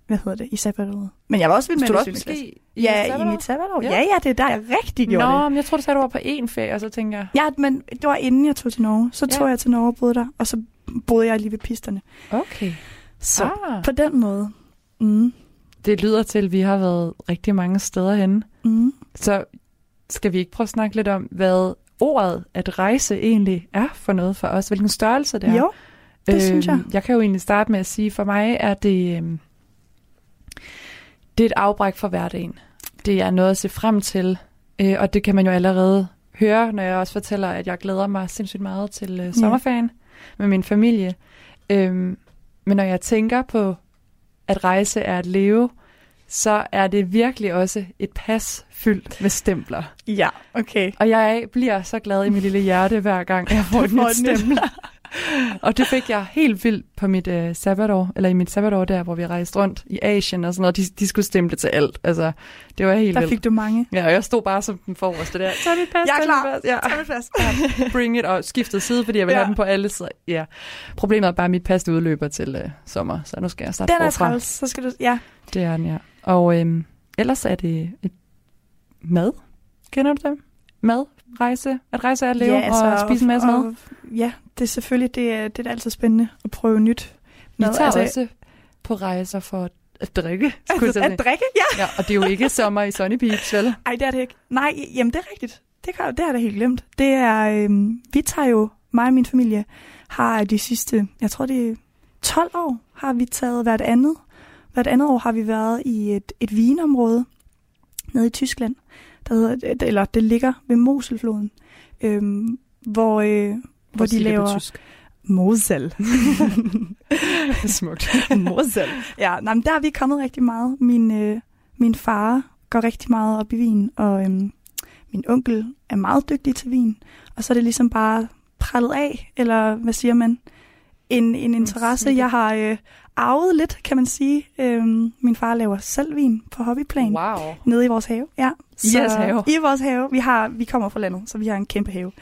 hvad hedder det, i sabbatåret. Men jeg var også vild med det også i på 7. klasse. ski? Ja, i mit sabbatår. Ja. Ja. ja, det er der, jeg rigtig gjorde Nå, det. men jeg tror du sagde, du var på én ferie, og så tænker jeg, Ja, men det var inden jeg tog til Norge. Så Ja. tog jeg til Norge og boede der, og så boede jeg lige ved pisterne. okay. Så Ah. på den måde. Mm. Det lyder til, at vi har været rigtig mange steder henne. Mm. Så skal vi ikke prøve at snakke lidt om, hvad ordet at rejse egentlig er for noget for os? Hvilken størrelse det er? Jo, det synes jeg. Jeg kan jo egentlig starte med at sige, for mig er det, øhm, det er et afbræk for hverdagen. Det er noget at se frem til, øh, og det kan man jo allerede høre, når jeg også fortæller, at jeg glæder mig sindssygt meget til øh, sommerferien med min familie. Øhm, men når jeg tænker på, at rejse er at leve, så er det virkelig også et pas fyldt med stempler. Ja, okay. Og jeg bliver så glad i mit lille hjerte, hver gang jeg får et nyt stempel. *laughs* og det fik jeg helt vildt på mit øh, sabbatår, eller i mit sabbatår der, hvor vi rejste rundt i Asien og sådan noget. De, de skulle stemple til alt. Altså, det var helt Der vildt. fik du mange. Ja, og jeg stod bare som den forreste der. Tag mit pas, Jeg er klar. Ja. Tag mit pas. Ja, *laughs* bring it, og skiftede side, fordi jeg ville Ja. have den på alle sider. Ja. Problemet er bare, at mit pas udløber til øh, sommer, så nu skal jeg starte Den er forfra. træls, så skal du... Ja, Det er den, ja. Og øhm, ellers er det et mad. Kender du dem? Mad, rejse, at rejse er at leve ja, altså, og spise en masse mad. og, Ja, det er selvfølgelig, det er, det er altid spændende at prøve nyt. Vi tager Altså, også på rejser for at drikke. skulle Altså, at at drikke? Ja. Ja, og det er jo ikke *laughs* sommer i Sunny Beach, vel? Ej, det er det ikke. Nej, jamen det er rigtigt. Det, kan, det har jeg da helt glemt. Det er, øhm, vi tager jo, mig og min familie, har de sidste, jeg tror det er 12 år, har vi taget hvert andet. Hvert andet år har vi været i et, et vinområde nede i Tyskland, der hedder, eller det ligger ved Moselfloden, øhm, hvor, øh, hvor de laver tysk. Mosel. *laughs* Smukt. Mosel. Ja, nej, men der er vi kommet rigtig meget. Min, øh, min far går rigtig meget op i vin, og øhm, min onkel er meget dygtig til vin. Og så er det ligesom bare prallet af, eller hvad siger man? En, en interesse, jeg har øh, arvet lidt, kan man sige. Øhm, min far laver selv vin på hobbyplan. Wow. Nede i vores have, ja. I jeres have? I vores have. Vi, har, vi kommer fra landet, så vi har en kæmpe have.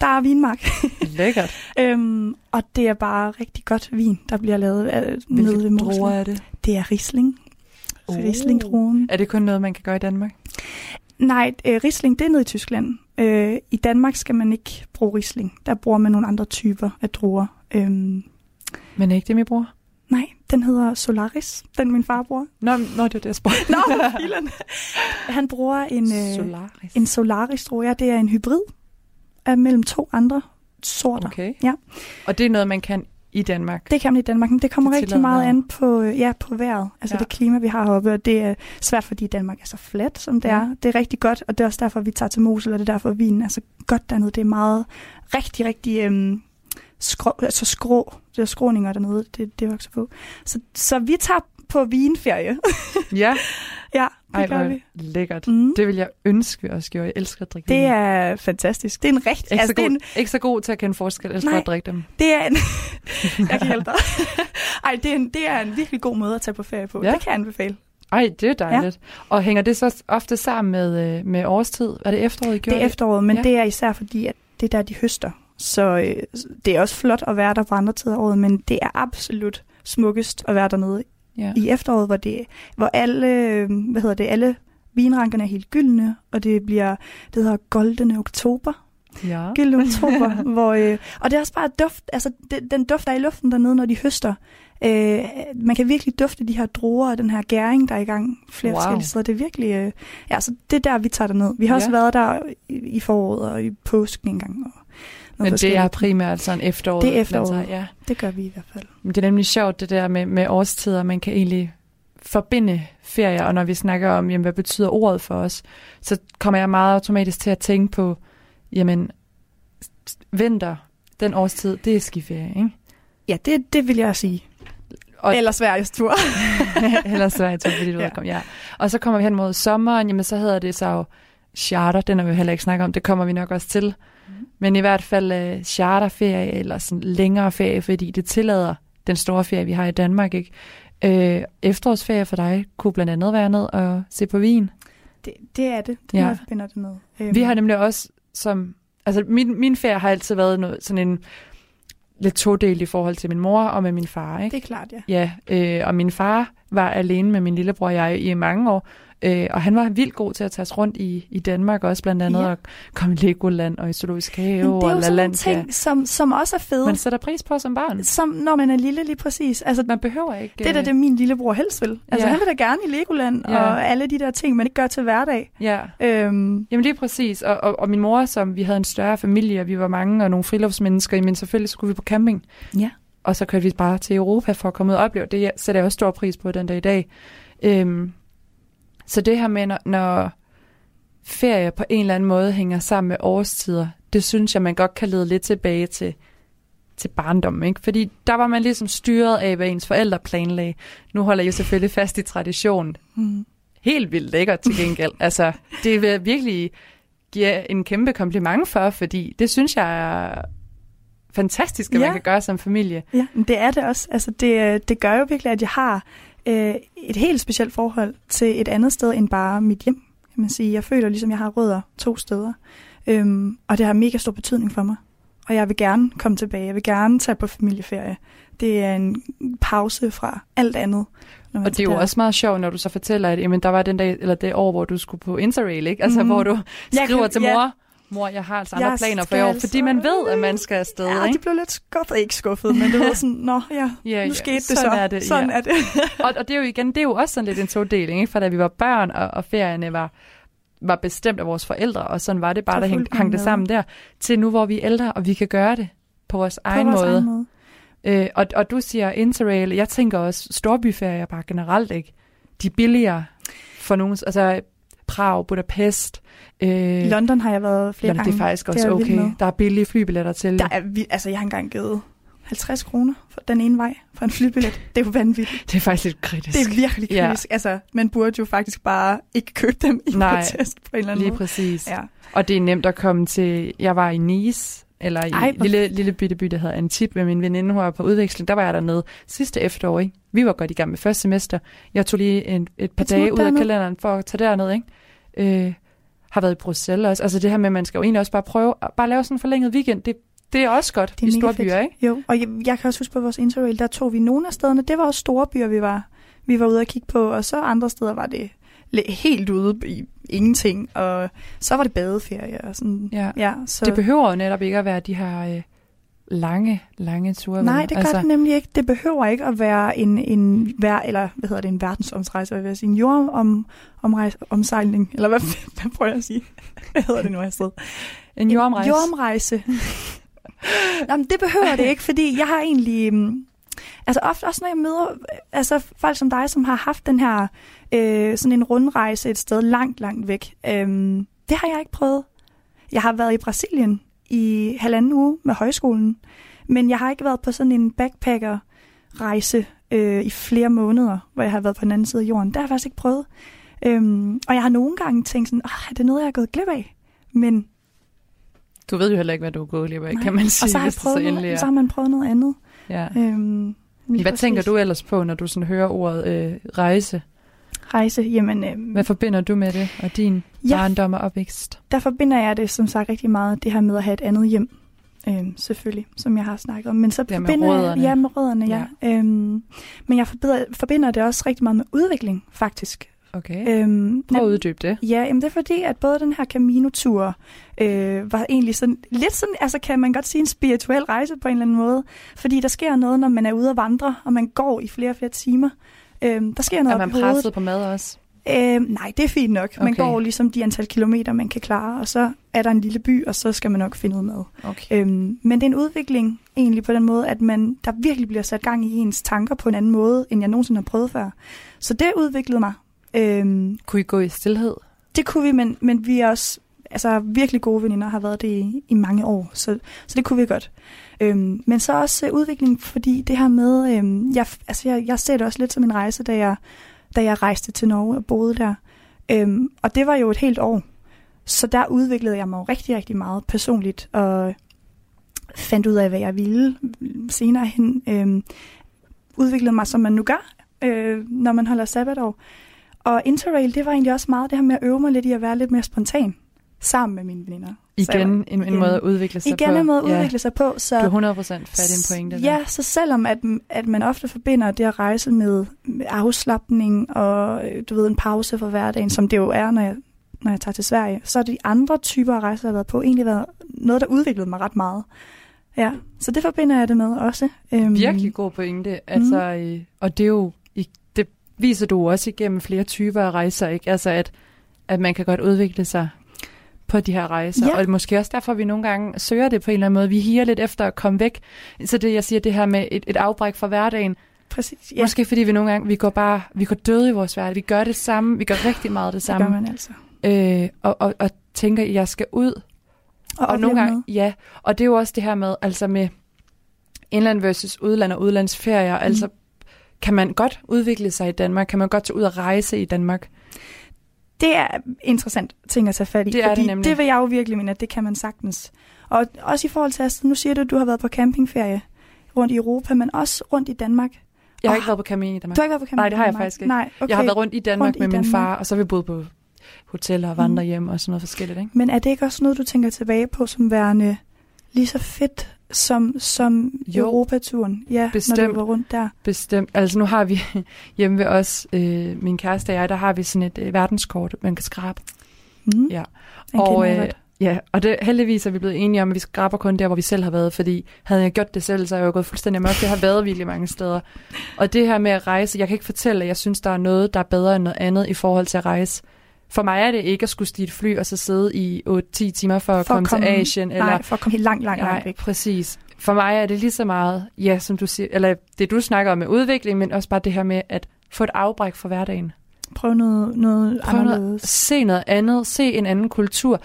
Der er vinmark. *laughs* Lækkert. øhm, og det er bare rigtig godt vin, der bliver lavet øh, nede ved Hvilke Mosel. druer er det? Det er Riesling. Oh. Riesling-druen. Er det kun noget, man kan gøre i Danmark? Nej, øh, Riesling, det er nede i Tyskland. Øh, I Danmark skal man ikke bruge Riesling. Der bruger man nogle andre typer af druer. Øhm, Men er ikke det, min bror? nej, den hedder Solaris, den min far bruger. Nå, nå det var det, jeg spurgte. Nå, filen. Han bruger en, øh, Solaris. en Solaris, tror jeg. Det er en hybrid af mellem to andre sorter. Okay. Ja. Og det er noget, man kan i Danmark? Det kan man i Danmark, men det kommer Det rigtig meget an på, øh, ja, på vejret. Altså ja. det klima, vi har heroppe, og det er svært, fordi Danmark er så fladt, som det Ja. er. Det er rigtig godt, og det er også derfor, vi tager til Mosel, og det er derfor, vinen er så godt dernede. Det er meget rigtig, rigtig øhm, skrå, altså skrå. Det er skråninger dernede, det, det vokser på. Så, så vi tager på vinferie. *laughs* Ja. ja, det Ej, gør vi. lækkert. Mm. Det vil jeg ønske, vi også gjorde. Jeg elsker at drikke Det vin. er fantastisk. Det er en rigtig... ikke, Altså, god, en, ikke så god til at kende forskel. Elsker Nej. at drikke dem. det er en... *laughs* jeg kan hjælpe dig. *laughs* Ej, det er, en, det er en virkelig god måde at tage på ferie på. Ja. Det kan jeg anbefale. Ej, det er dejligt. Ja. Og hænger det så ofte sammen med, øh, med årstid? Er det efteråret, I gjorde Det er efteråret, men ja. det er især fordi, at det er der, de høster. Så øh, det er også flot at være der på andre tider af året, men det er absolut smukkest at være dernede Ja. i efteråret, hvor, det, hvor alle, øh, hvad hedder det, alle vinrankerne er helt gyldne, og det bliver, det hedder Goldene Oktober, ja. gyldne *laughs* oktober, hvor, øh, og det er også bare duft, altså det, den duft, der er i luften dernede, når de høster. Øh, man kan virkelig dufte de her druer og den her gæring, der er i gang flere Wow. forskellige steder. Det er virkelig, øh, ja, så det er der, vi tager derned. Vi har også Ja. været der i, i foråret og i påsken engang. Og Men det er primært sådan efteråret. Det er efteråret. tager, Ja. det gør vi i hvert fald. Men det er nemlig sjovt, det der med, med årstider. Man kan egentlig forbinde ferier, og når vi snakker om, jamen, hvad betyder ordet for os, så kommer jeg meget automatisk til at tænke på, jamen, vinter, den årstid, det er skiferie, ikke? Ja, det, det vil jeg sige. Og-. Eller Sveriges tur. *laughs* Eller Sverige, tror jeg, fordi du Ja. kom, ja. Og så kommer vi hen mod sommeren, jamen så hedder det så jo charter, den har vi heller ikke snakket om, det kommer vi nok også til. Mm. Men i hvert fald uh, charterferie, eller sådan længere ferie, fordi det tillader den store ferie, vi har i Danmark, ikke? Øh, efterårsferie for dig kunne blandt andet være ned og se på vin. det, det er det. Det Ja. ja. jeg forbinder det med. Øhm, Vi har nemlig også som... Altså, min, min ferie har altid været noget, sådan en lidt todelt i forhold til min mor og med min far, ikke? Det er klart, ja. Ja, øh, og min far var alene med min lillebror og jeg i mange år, øh, og han var vildt god til at tage os rundt i, i Danmark også, blandt andet Ja. komme i Legoland og i Zoologisk Have Men det er og jo sådan LaLandia. ting, som, som også er fede. Man sætter pris på som barn. Som når man er lille, lige præcis. Altså, Man behøver ikke... det er da øh, det, min lillebror helst vil. Altså, Ja. han vil da gerne i Legoland Ja. og alle de der ting, man ikke gør til hverdag. Ja, Øhm, jamen lige præcis. Og, og, og min mor, som vi havde en større familie, og vi var mange og nogle friluftsmennesker, men selvfølgelig skulle vi på camping. Ja. Og så kørte vi bare til Europa for at komme ud og opleve. Det sætter jeg også stor pris på den dag i dag. Øhm, så det her med, når, når ferie på en eller anden måde hænger sammen med årstider, det synes jeg, man godt kan lede lidt tilbage til, til barndommen. Ikke? Fordi der var man ligesom styret af, hvad ens forældre planlagde. Nu holder jeg jo selvfølgelig fast i traditionen. mm, Helt vildt lækkert til gengæld. *laughs* altså, det vil jeg virkelig give en kæmpe kompliment for, fordi det synes jeg fantastisk, at Ja. man kan gøre som familie. ja, men det er det også. Altså, det, øh, det gør jo virkelig, at jeg har øh, et helt specielt forhold til et andet sted end bare mit hjem. Kan man sige. Jeg føler ligesom, jeg har rødder to steder. Øhm, og det har mega stor betydning for mig. Og jeg vil gerne komme tilbage. Jeg vil gerne tage på familieferie. Det er en pause fra alt andet. Og det er jo også meget sjovt, når du så fortæller, at jamen, der var den dag, eller det år, hvor du skulle på Interrail, ikke? Altså, Mhm. hvor du skriver kan- til ja. Mor, jeg har altså andre Jeg planer for i år, fordi man ved, at man skal afsted, Ja, de ikke? blev lidt skuffet. Ikke skuffet, men det var sådan, nå ja, Ja, nu skete det sådan så. Er det, sådan ja. er det. *laughs* og, og det er jo igen, det er jo også sådan lidt en todeling, ikke? For da vi var børn, og, og ferierne var, var bestemt af vores forældre, og sådan var det bare, der hang, hang det sammen der, til nu, hvor vi er ældre, og vi kan gøre det på vores På egen vores måde. egen måde. Øh, og, og du siger interrail, jeg tænker også storbyferier bare generelt, ikke? De er billigere for nogen, altså Prag, Budapest, øh, London har jeg været flere London, det gange. er faktisk Det også er okay. Der er billige flybilletter til. Der er, altså, jeg har engang givet 50 kroner for den ene vej for en flybillet. Det er jo vanvittigt. Det er faktisk lidt kritisk. Det er virkelig kritisk. Ja. Altså, man burde jo faktisk bare ikke købe dem i Nej, protest på en eller anden Lige måde. præcis. Ja. Og det er nemt at komme til... Jeg var i Nice, eller i Ej, hvor lille, lille bitte by, der hedder Antip, med min veninde, hun var på udveksling. Der var jeg dernede sidste efterår, ikke? Vi var godt i gang med første semester. Jeg tog lige en, et par dage ud af kalenderen for at tage derned, ikke? Øh, har været i Bruxelles også. Altså det her med, at man skal jo egentlig også bare prøve at bare lave sådan en forlænget weekend. Det, det er også godt Det er i store fedt. byer, ikke? Jo, og jeg, jeg kan også huske på vores interrail, der tog vi nogle af stederne. Det var også store byer, vi var, vi var ude at kigge på, og så andre steder var det helt ude i ingenting, og så var det badeferie og sådan. Ja. Ja, så Det behøver jo netop ikke at være de her øh, lange, lange ture. Nej, det gør altså, det nemlig ikke. Det behøver ikke at være en, en, vær, eller, hvad hedder det, en verdensomsrejse, hvad vil jeg sige, en jordomsejling, eller hvad, *laughs* hvad prøver jeg at sige? *laughs* Hvad hedder det nu, jeg sidder? En jordomrejse. En jordomrejse. *laughs* Jamen, det behøver det ikke, fordi jeg har egentlig... mm, Altså ofte også, når jeg møder altså, folk som dig, som har haft den her øh, sådan en rundrejse et sted langt, langt væk. Øhm, det har jeg ikke prøvet. Jeg har været i Brasilien i halvanden uge med højskolen, men jeg har ikke været på sådan en backpacker-rejse øh, i flere måneder, hvor jeg har været på den anden side af jorden. Det har jeg faktisk ikke prøvet. Øhm, og jeg har nogle gange tænkt sådan, oh, er det noget, jeg er gået glip af? Men Du ved jo heller ikke, hvad du er gået glip af, Nej. kan man sige, og så har, jeg prøvet endelig noget, er. så har man prøvet noget andet. Ja. Øhm, Hvad præcis. tænker du ellers på, når du sådan hører ordet øh, rejse? Rejse, jamen... Øh, Hvad forbinder du med det, og din Ja. barndom og opvækst? der forbinder jeg det som sagt rigtig meget, det her med at have et andet hjem. Øhm, selvfølgelig, som jeg har snakket om. Men så med forbinder rødderne. jeg, ja, med rødderne, ja. ja. Øhm, men jeg forbinder, forbinder det også rigtig meget med udvikling, faktisk. Okay. Øhm, Prøv at uddybe det. Ja, jamen det er fordi, at både den her Camino-tur øh, var egentlig sådan, lidt sådan, altså kan man godt sige en spirituel rejse på en eller anden måde. Fordi der sker noget, når man er ude at vandre, og man går i flere og flere timer. Øhm, der sker noget Er man presset på mad også? Øh, nej, det er fint nok. Man Okay. går ligesom de antal kilometer, man kan klare, og så er der en lille by, og så skal man nok finde ud med. Okay. Øhm, men det er en udvikling egentlig på den måde, at man der virkelig bliver sat gang i ens tanker på en anden måde, end jeg nogensinde har prøvet før. Så det udviklede mig. Øhm, Kunne I gå i stillhed? det kunne vi, men, men vi er også altså, virkelig gode veninder, har været det i, i mange år, så, så det kunne vi godt. Øhm, men så også øh, udviklingen, fordi det her med, øhm, jeg, altså, jeg, jeg ser det også lidt som en rejse, da jeg, da jeg rejste til Norge og boede der. Øhm, og det var jo et helt år. Så der udviklede jeg mig jo rigtig, rigtig meget personligt, og fandt ud af, hvad jeg ville senere hen. Øhm, udviklede mig, som man nu gør, øh, når man holder sabbatår. Og Interrail, det var egentlig også meget det her med at øve mig lidt i at være lidt mere spontan sammen med mine veninder. Igen en, en måde at udvikle sig på. Igen en måde at ja. udvikle sig på. Så, Du har 100% fat i en pointe der. Ja, så selvom at, at man ofte forbinder det at rejse med, afslappning og øh, du ved, en pause for hverdagen, som det jo er, når jeg, når jeg tager til Sverige, så er de andre typer af rejser, jeg har været på, egentlig været noget, der udviklede mig ret meget. Ja, så det forbinder jeg det med også. Øhm, Virkelig god pointe. Altså, øh, og det er jo, det viser du også igennem flere typer af rejser, ikke? Altså, at, at man kan godt udvikle sig på de her rejser. Ja. Og måske også derfor, vi nogle gange søger det på en eller anden måde. Vi higer lidt efter at komme væk. Så det, jeg siger, det her med et, et afbræk fra hverdagen. Præcis, ja. Måske fordi vi nogle gange, vi går bare, vi går døde i vores hverdag. Vi gør det samme. Vi gør rigtig meget det det gør samme. man altså. Øh, og, og, og tænker, jeg skal ud Og, og nogle gange, ja. Og det er jo også det her med, altså med indland versus udland og udlandsferier. Mm. Altså, kan man godt udvikle sig i Danmark? Kan man godt tage ud og rejse i Danmark? Det er interessant ting at tage fat i, Det det fordi nemlig. det vil jeg jo virkelig mene, at det kan man sagtens. Og også i forhold til, altså, nu siger du, at du har været på campingferie rundt i Europa, men også rundt i Danmark. Jeg har Ah. ikke været på camping i Danmark. Du har ikke været på camping Nej, det har jeg i Danmark? faktisk ikke. Nej, okay. Jeg har været rundt i Danmark Rundt i med min Danmark. far, og så har vi boet på hoteller og vandrehjem og sådan noget forskelligt, ikke? Men er det ikke også noget, du tænker tilbage på som værende lige så fedt som, som Jo. Europaturen? Ja, når Bestemt. du var rundt der. Bestemt. Altså nu har vi *laughs* hjemme ved os, øh, min kæreste og jeg, der har vi sådan et øh, verdenskort, man kan skrabe. Mm. Ja. Den og, øh, ja, og det, heldigvis er vi blevet enige om, at vi skraber kun der, hvor vi selv har været, fordi havde jeg gjort det selv, så er jeg jo gået fuldstændig mørkt. Jeg har været virkelig mange steder. Og det her med at rejse, jeg kan ikke fortælle, at jeg synes, der er noget, der er bedre end noget andet i forhold til at rejse. For mig er det ikke at skulle stige et fly og så sidde i 8-10 timer for at, For at komme, komme- til Asien. eller Nej, for at komme helt langt, langt, langt væk. præcis. For mig er det lige så meget, ja, som du siger, eller det du snakker om med udvikling, men også bare det her med at få et afbræk fra hverdagen. Prøv noget, noget Prøv noget, anderledes. se noget andet, se en anden kultur.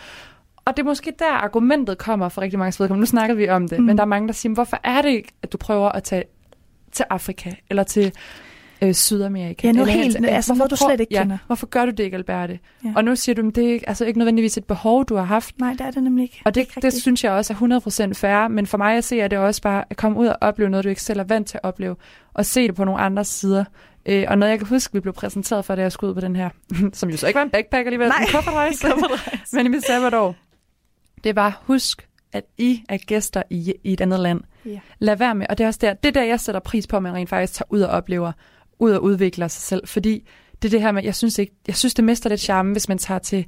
Og det er måske der, argumentet kommer for rigtig mange vedkommende. Nu snakker vi om det, Mm. men der er mange, der siger, hvorfor er det ikke, at du prøver at tage til Afrika, eller til øh, Sydamerika? Ja, noget eller helt- til- altså Hvorfor du slet ikke ja, kender. Hvorfor gør du det ikke, Alberte? Ja. Og nu siger du, at det er ikke, altså ikke nødvendigvis et behov, du har haft. Nej, det er det nemlig ikke. Og det, ikke det synes jeg også er 100% fair, men for mig at se, er det også bare at komme ud og opleve noget, du ikke selv er vant til at opleve, og se det på nogle andres sider. Øh, og noget, jeg kan huske, vi blev præsenteret for, da jeg skulle ud på den her, *laughs* som jo så ikke var en backpack alligevel, Nej. en kuffertrejse, *laughs* men i mit sabbatår, det var, husk, at I er gæster i, i et andet land. Ja. Lad være med, og det er også der, det er der, jeg sætter pris på, at man rent faktisk tager ud og oplever, ud og udvikler sig selv, fordi det er det her med, jeg synes ikke, jeg synes det mister lidt charme, hvis man tager til,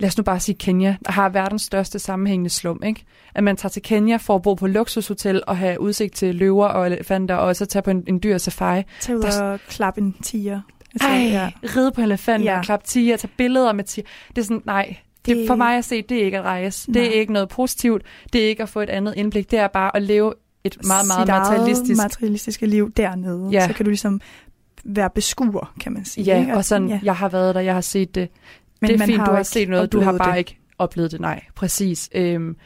lad os nu bare sige Kenya, der har verdens største sammenhængende slum, ikke? At man tager til Kenya for at bo på luksushotel og have udsigt til løver og elefanter, og så tage på en, en dyr safari. Tag ud Der- og klappe en tiger. Altså, Ej, ja. ride på elefanter, Ja. klappe tiger, tage billeder med tiger. Det er sådan, nej, det, Det- for mig at se, det er ikke at rejse. Det er Nej. ikke noget positivt. Det er ikke at få et andet indblik. Det er bare at leve et meget, meget materialistisk materialistiske liv dernede. Ja. Så kan du ligesom være beskuer, kan man sige. Ja, ikke? og sådan, ja. jeg har været der, jeg har set det. Men det er man fint, har du har set noget, du har bare det. ikke oplevet det. Nej, præcis. Øhm,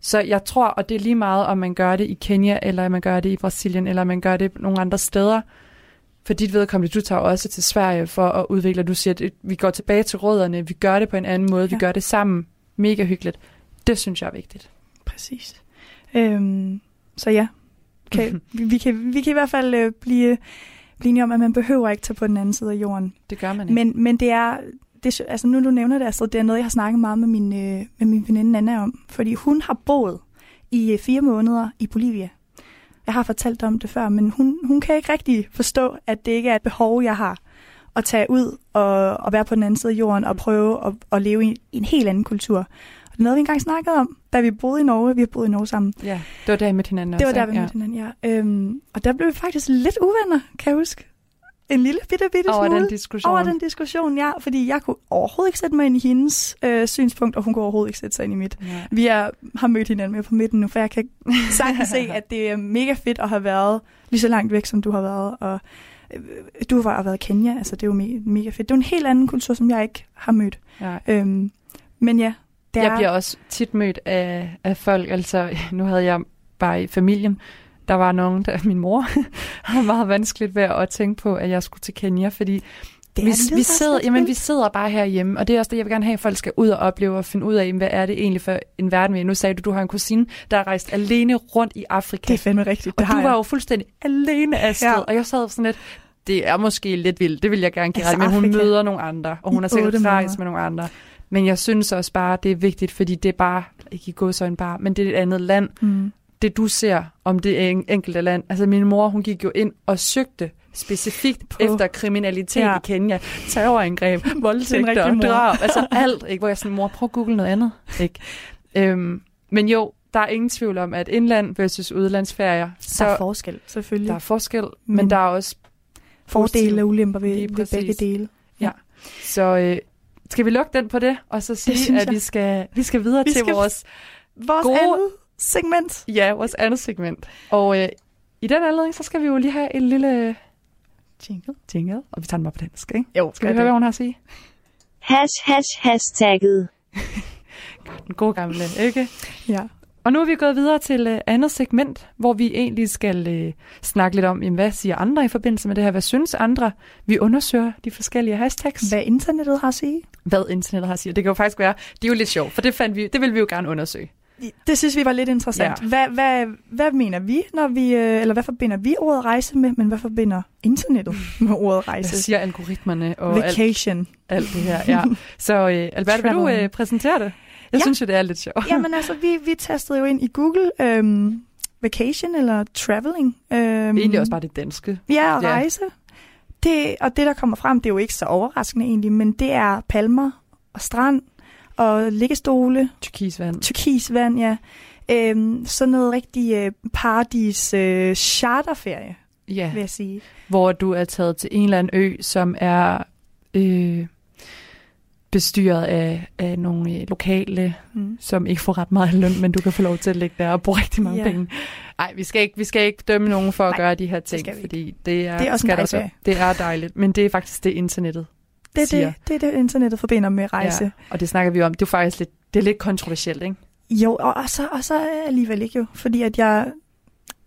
så jeg tror, og det er lige meget, om man gør det i Kenya, eller man gør det i Brasilien, eller man gør det nogle andre steder. For dit vedkommende, du tager også til Sverige for at udvikle, du siger, at vi går tilbage til rødderne, vi gør det på en anden måde, ja. Vi gør det sammen. Mega hyggeligt. Det synes jeg er vigtigt. Præcis. Øhm, så ja, kan, *laughs* vi, vi, kan, vi kan i hvert fald øh, blive, blive enige om, at man behøver ikke tage på den anden side af jorden. Det gør man ikke. Men, men det er, det, altså nu du nævner det, Astrid, det er noget, jeg har snakket meget med min, øh, med min veninde Anna om. Fordi hun har boet i øh, fire måneder i Bolivia. Jeg har fortalt om det før, men hun, hun kan ikke rigtig forstå, at det ikke er et behov, jeg har at tage ud og, og være på den anden side af jorden og prøve at, at leve i, i en helt anden kultur. Og det noget, vi engang snakkede om, da vi boede i Norge. Vi har boet i Norge sammen. Ja, det var der, vi mødte hinanden Det også. var der, vi ja. mødte hinanden, ja. Øhm, og der blev vi faktisk lidt uvenner, kan jeg huske. En lille bitte, bitte Over smule. den diskussion. Over den diskussion, ja. Fordi jeg kunne overhovedet ikke sætte mig ind i hendes øh, synspunkt, og hun kunne overhovedet ikke sætte sig ind i mit. Ja. Vi er, har mødt hinanden med på midten nu, for jeg kan *laughs* sagtens se, at det er mega fedt at have været lige så langt væk, som du har været. Og øh, du har været i Kenya, altså det er jo mega, mega fedt. Det er jo en helt anden kultur, som jeg ikke har mødt. Ja. Øhm, men ja, det Jeg er... bliver også tit mødt af, af folk, altså *laughs* nu havde jeg bare i familien, der var nogen, der *laughs* min mor *laughs* havde meget vanskeligt ved at tænke på, at jeg skulle til Kenya, fordi det vi, vi, sidder, jamen, vi sidder bare herhjemme, og det er også det, jeg vil gerne have, at folk skal ud og opleve og finde ud af, hvad er det egentlig for en verden, vi er. Nu sagde du, du har en kusine, der er rejst alene rundt i Afrika. Det er fandme rigtigt, og du var jeg. jo fuldstændig alene afsted, Ja. ja. og jeg sad sådan lidt, det er måske lidt vildt, det vil jeg gerne give Altså, men hun Afrika. møder nogle andre, og hun har sikkert rejst med nogle andre. Men jeg synes også bare, det er vigtigt, fordi det er bare, ikke i godsøjne bare, men det er et andet land. Mm. Det du ser om det en- enkelte land. Altså min mor, hun gik jo ind og søgte specifikt På- efter kriminalitet Ja. ja. i Kenya. Terrorangreb, *laughs* voldtægter, drab, *laughs* altså alt. Ikke? Hvor jeg sådan, mor, prøv at google noget andet. Ikke? Øhm, men jo, der er ingen tvivl om, at indland versus udlandsferier, så Der er forskel, selvfølgelig. der er forskel, men, Men- men der er også fordele og ulemper ved, ved begge dele. Så øh, skal vi lukke den på det, og så sige, at vi skal, vi skal videre Vi til skal- vores, Vores Gode- andet segment. ja, vores andet segment. Og øh, i den anledning, så skal vi jo lige have en lille Jingle. jingle, og vi tager den bare på dansk, ikke? Jo, Skal vi høre, hvad hun har at sige? Hash, hash, hashtagget. *laughs* Den gode gamle, ikke? Ja. Og nu er vi gået videre til øh, andet segment, hvor vi egentlig skal øh, snakke lidt om, jamen, hvad siger andre i forbindelse med det her? Hvad synes andre? Vi undersøger de forskellige hashtags. Hvad internettet har at sige. Hvad internettet har at sige. Det kan jo faktisk være, det er jo lidt sjovt, for det, fandt vi, det vil vi jo gerne undersøge. Det synes vi var lidt interessant. Ja. Hvad, hvad, hvad mener vi, når vi, øh, eller hvad forbinder vi ordet rejse med, men hvad forbinder internettet *laughs* med ordet Hvad rejse? siger algoritmerne og alt, Vacation. alt det her? Ja. *laughs* Så øh, Albert, vil du øh, præsentere det? Jeg Ja. synes jo, det er lidt sjovt. Jamen altså, vi, vi tastede jo ind i Google øhm, vacation eller traveling. Øhm, Det er egentlig også bare det danske. Ja, og Ja. rejse. Det, og det, der kommer frem, det er jo ikke så overraskende egentlig, men det er palmer og strand og liggestole, Tyrkisvand. turkisvand, ja. Øhm, sådan noget rigtig øh, paradis øh, charterferie, Ja, vil jeg sige. hvor du er taget til en eller anden ø, som er øh, bestyret af, af nogle øh, lokale, Mm. som ikke får ret meget løn, men du kan få lov til at ligge der og bruge rigtig mange Ja. penge. Nej, vi skal ikke, vi skal ikke dømme nogen for at Nej, gøre de her ting, ikke. fordi det er, Det er også skal der dejlig så- ferie. det er dejligt, men det er faktisk det internettet Det er siger. det, det er det, internettet forbinder med rejse. Ja, og det snakker vi om. Det er faktisk lidt, det er lidt kontroversielt, ikke? Jo, og, og, så, og så alligevel ikke jo, fordi at jeg...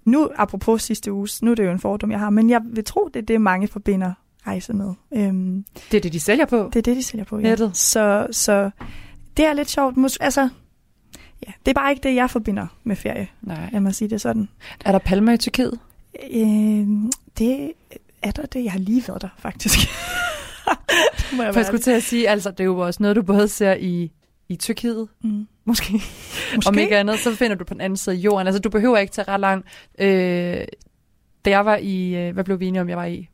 Nu, apropos sidste uge, nu er det jo en fordom, jeg har, men jeg vil tro, det er det, mange forbinder rejse med. Øhm, Det er det, de sælger på. det er det, de sælger på, ja. Nettet. Så, så det er lidt sjovt. Mås- altså, ja, det er bare ikke det, jeg forbinder med ferie. Nej. Jeg må sige det sådan. Er der palmer i Tyrkiet? Øhm, det er der det. Jeg har lige været der, faktisk. *laughs* Det må jeg For jeg skulle til at sige, altså det er jo også noget, du både ser i, i Tyrkiet, mm. måske, Måske. om ikke andet, så finder du på den anden side af jorden. Altså du behøver ikke tage ret langt. Øh, da jeg var i, øh, hvad blev vi enige om, jeg var i?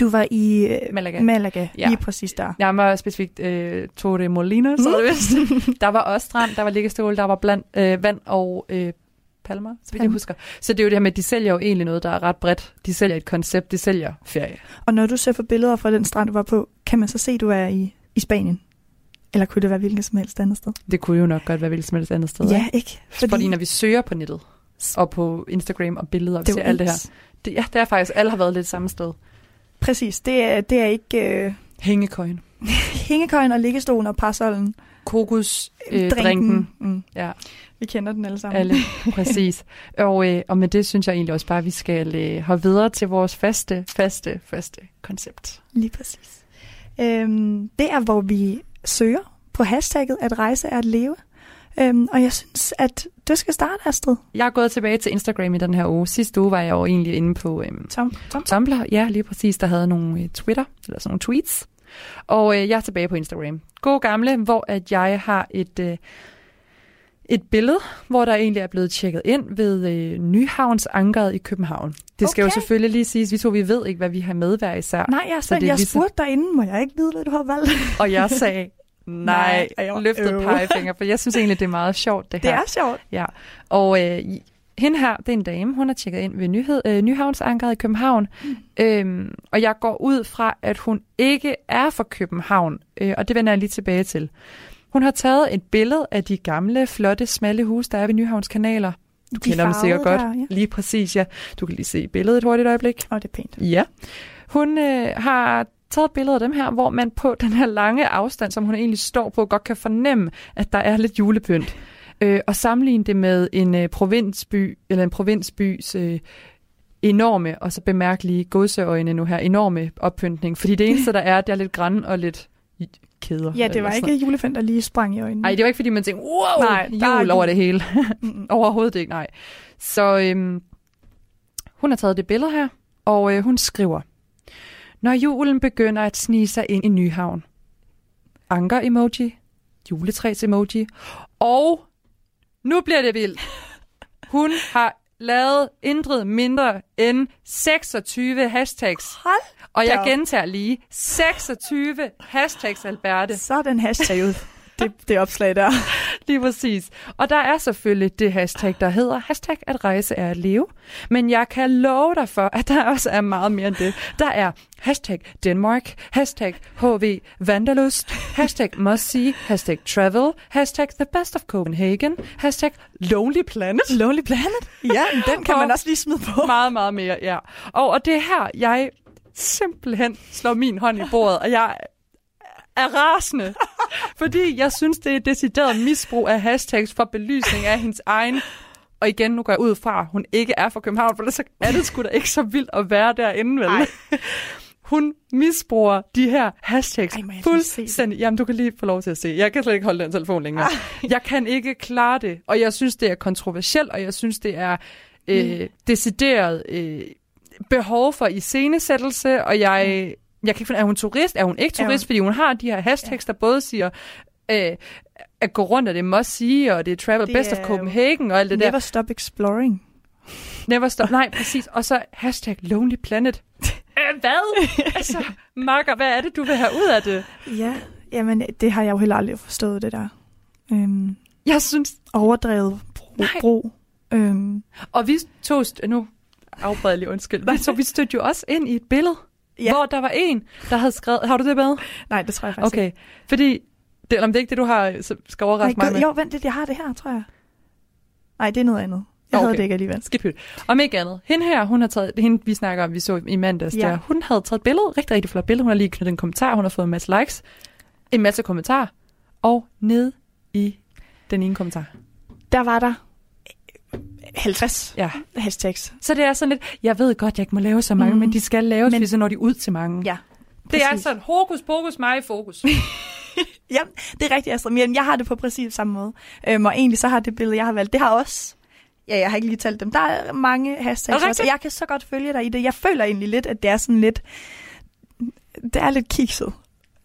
Du var i øh, Malaga. Malaga, Ja. lige præcis der. Jeg var specifikt øh, Torre Molina, så det vist. *laughs* Der var også strand, der var liggestol, der var blandt øh, vand og øh, palmer, så vidt jeg husker. Så det er jo det her med, at de sælger jo egentlig noget, der er ret bredt. De sælger et koncept, de sælger ferie. Og når du ser på billeder fra den strand, du var på, kan man så se, at du er i, i Spanien? Eller kunne det være hvilket som helst andet sted? Det kunne jo nok godt være hvilket som helst andet sted. Ja, ikke? Fordi, Fordi når vi søger på nettet, og på Instagram og billeder, og vi er ser alt det her. Det, ja, det er faktisk, alle har været lidt samme sted. Præcis, det er, det er ikke øh, Hængekøjen. *laughs* hængekøjen og liggestolen og parasollen. Kokos, øh, drinken. Mm. Ja, Vi kender den alle sammen. alle. *laughs* Præcis. Og, øh, og med det synes jeg egentlig også bare, at vi skal øh, hoppe videre til vores faste, faste, faste koncept. Lige præcis. Øhm, det er, hvor vi søger på hashtagget, at rejse er at leve. Øhm, og jeg synes, at du skal starte, Astrid. Jeg er gået tilbage til Instagram i den her uge. Sidste uge var jeg jo egentlig inde på øhm, Tom, Tom. Tumblr. Ja, lige præcis. Der havde nogle øh, Twitter, eller sådan nogle tweets. Og øh, jeg er tilbage på Instagram. God gamle, hvor at jeg har et... Øh, et billede, hvor der egentlig er blevet tjekket ind ved øh, Nyhavns Ankeret i København. Det skal Okay. jo selvfølgelig lige siges, vi to vi ved ikke, hvad vi har med hver især. Nej, jeg, Så det jeg ligesom- spurgte dig inden, må jeg ikke vide, hvad du har valgt? Og jeg sagde, nej, Nej, løftet øv. pegefinger, for jeg synes egentlig, det er meget sjovt, det *laughs* Det her. er sjovt. Ja, og øh, hende her, det er en dame, hun har tjekket ind ved Nyhed, øh, Nyhavns Ankeret i København, mm. øhm, og jeg går ud fra, at hun ikke er fra København, øh, og det vender jeg lige tilbage til. Hun har taget et billede af de gamle, flotte, smalle huse, der er ved Nyhavns kanaler. Du De kender dem sikkert godt. Der, ja. Lige præcis, ja. Du kan lige se billedet et hurtigt øjeblik. Og det er pænt. Ja. Hun øh, har taget et billede af dem her, hvor man på den her lange afstand, som hun egentlig står på, godt kan fornemme, at der er lidt julepynt. Øh, og sammenligne det med en øh, provinsby, eller en provinsbys øh, enorme, og så bemærk lige godseøjne nu her, enorme oppyntning. Fordi det eneste, der er, det er lidt græn og lidt kæder. Ja, det var ikke julefind, der lige sprang i øjnene. Nej, det var ikke, fordi man tænkte, wow, Nej, der er jul over jul. det hele. *laughs* Overhovedet ikke, nej. Så øhm, hun har taget det billede her, og øh, hun skriver, Når julen begynder at snige sig ind i Nyhavn. Anker-emoji, juletræs-emoji, og nu bliver det vildt. Hun har lavet intet mindre end 26 hashtags. Hold Og jeg gentager lige, 26 hashtags, Alberte. Så er den hashtag ud. Det, det opslag der. *laughs* Lige præcis. Og der er selvfølgelig det hashtag, der hedder hashtag at rejse er at leve. Men jeg kan love dig for, at der også er meget mere end det. Der er hashtag Denmark, hashtag HV Vandalust, hashtag must see, hashtag travel, hashtag the best of Copenhagen, hashtag lonely planet. Lonely Planet. Ja, den kan man også lige smide på. Meget, meget mere, ja. Og, og det er her, jeg simpelthen slår min hånd i bordet, og jeg er rasende. Fordi jeg synes, det er et decideret misbrug af hashtags for belysning af hendes egen og igen, nu går jeg ud fra, at hun ikke er fra København, for så er det sgu da ikke så vildt at være derinde, vel? Hun misbruger de her hashtags Ej, fuldstændig. Jamen, du kan lige få lov til at se. Jeg kan slet ikke holde den telefon længere. Jeg kan ikke klare det, og jeg synes, det er kontroversielt, og jeg synes, det er øh, Mm. decideret øh, behov for iscenesættelse, og jeg, jeg kan ikke finde, er hun turist? Er hun ikke Er turist? Fordi hun har de her hashtags, der både siger, øh, at gå rundt, og det er must see, og det er travel Det best of er Copenhagen, og alt det Never der. stop exploring. Never stop. Nej, præcis. Og så hashtag lonely planet. *laughs* Øh, hvad? altså, Marker, hvad er det, du vil have ud af det? Ja, jamen det har jeg jo heller aldrig forstået, det der. Øhm, Jeg synes, overdrevet brug. Nej. brug. Øhm, Og vi tog, nu jeg lige, undskyld. Vi, så vi stødte jo også ind i et billede, Ja. hvor der var en, der havde skrevet... Har du det med? nej, det tror jeg faktisk Okay. Fordi, det, eller om det er ikke det, du har, så skal overraske Nej, mig med. jo, vent lidt, jeg har det her, tror jeg. Nej, det er noget andet. Jeg Okay. havde det ikke alligevel. Skip pyt. Om ikke andet. Hende her, hun har taget, hende vi snakker om, vi så i mandags, Ja. ja. der, hun havde taget et billede, rigtig, rigtig flot billede. Hun har lige knyttet en kommentar, hun har fået en masse likes, en masse kommentarer, og ned i den ene kommentar. Der var der 50 Ja. hashtags. Så det er sådan lidt, jeg ved godt, jeg ikke må lave så mange, mm. men de skal laves, Men- så når de ud til mange. Ja, det er præcis. sådan, hokus pokus, mig i fokus. *laughs* Ja, det er rigtigt, Astrid. Men jeg har det på præcis samme måde. Øhm, og egentlig så har det billede, jeg har valgt, det har også... Ja, jeg har ikke lige talt dem. Der er mange Er hashtags det også, og jeg kan så godt følge dig i det. Jeg føler egentlig lidt, at det er sådan lidt... Det er lidt kikset.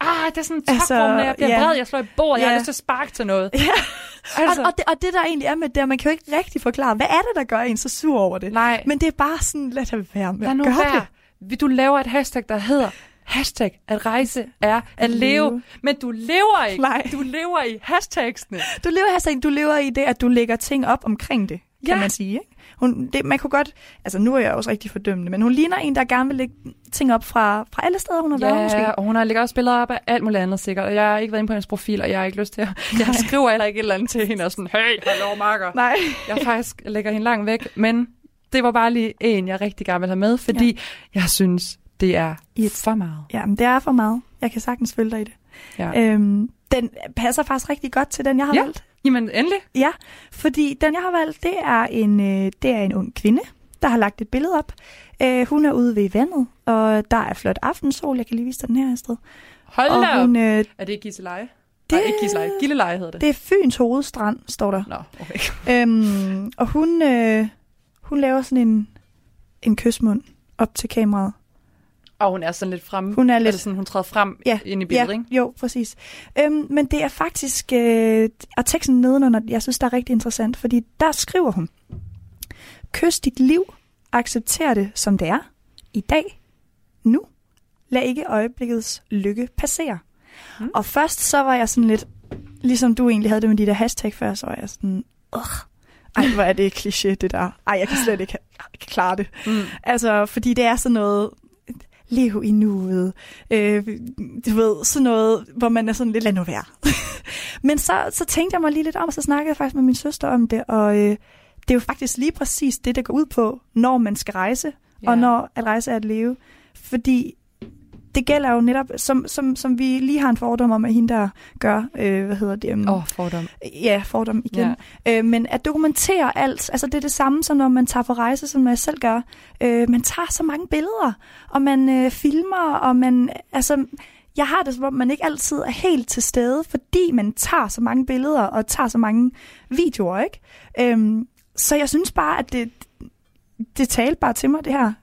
Ah, det er sådan en Altså, jeg bliver ja. vred, jeg slår i bordet, jeg Ja. har lyst til at sparke til noget. *laughs* Ja. Altså, Og, og, det, og det der egentlig er med det, er, man kan jo ikke rigtig forklare, hvad er det, der gør en så sur over det? nej, Men det er bare sådan, lad det være med lad at gøre være. Vi- Du laver et hashtag, der hedder hashtag at rejse er at leve. leve. Men du lever ikke. Nej. Du lever i hashtagsene. det. Du lever, altså, du lever i det, at du lægger ting op omkring det, kan Ja. man sige. Ikke? Hun, det, man kunne godt, altså nu er jeg også rigtig fordømmende, men hun ligner en, der gerne vil lægge ting op fra, fra alle steder, hun har været måske. Ja, og hun har lægger også billeder op af alt muligt andet sikkert. Og jeg har ikke været inde på hendes profil, og jeg har ikke lyst til at... *laughs* Jeg skriver heller ikke et eller andet til hende og sådan, hey, hallo, Marker. Nej. Jeg faktisk lægger hende langt væk, men det var bare lige en, jeg rigtig gerne vil have med, fordi ja. jeg synes, det er I et- for meget. Ja, men det er for meget. Jeg kan sagtens følge dig i det. Ja. Øhm, den passer faktisk rigtig godt til den, jeg har Ja. valgt. Jamen, endelig. Ja, fordi den, jeg har valgt, det er en, øh, det er en ung kvinde, der har lagt et billede op. Øh, hun er ude ved vandet, og der er flot aftensol. Jeg kan lige vise dig den her sted. Hold og da hun, øh, Er det Giseleje? Nej, ikke Gilleleje. Gilleleje hedder det. Det er Fyns hovedstrand, står der. Nå, okay. *laughs* Øhm, og hun, øh, hun laver sådan en, en kysmund op til kameraet. Og hun er sådan lidt frem. Hun er lidt- Altså sådan, hun træder frem Ja, ind i billedet, ja, ikke? jo, præcis. Øhm, men det er faktisk, øh, og teksten nedenunder, jeg synes, der er rigtig interessant, fordi der skriver hun, Kys dit liv, accepter det, som det er, i dag, nu, lad ikke øjeblikkets lykke passere. Mm. Og først så var jeg sådan lidt, ligesom du egentlig havde det med de der hashtag før, så var jeg sådan, Ugh, ej, hvor er det kliché, det der. Ej, jeg kan slet ikke, jeg kan ikke klare det. Mm. Altså, fordi det er sådan noget, lev i nuet, øh, du ved, sådan noget, hvor man er sådan lidt, lad nu være. *laughs* Men så, så tænkte jeg mig lige lidt om, og så snakkede jeg faktisk med min søster om det, og øh, det er jo faktisk lige præcis det, der går ud på, når man skal rejse, ja. og når at rejse er at leve. Fordi det gælder jo netop, som, som, som vi lige har en fordom om, at hende der gør, øh, hvad hedder det? Um, Åh, oh, fordom. Ja, fordom igen. Ja. Øh, men at dokumentere alt, altså det er det samme som når man tager på rejse, som jeg selv gør. Øh, man tager så mange billeder, og man øh, filmer, og man, altså, jeg har det som om, man ikke altid er helt til stede, fordi man tager så mange billeder, og tager så mange videoer, ikke? Øh, så jeg synes bare, at det, det talte bare til mig, det her.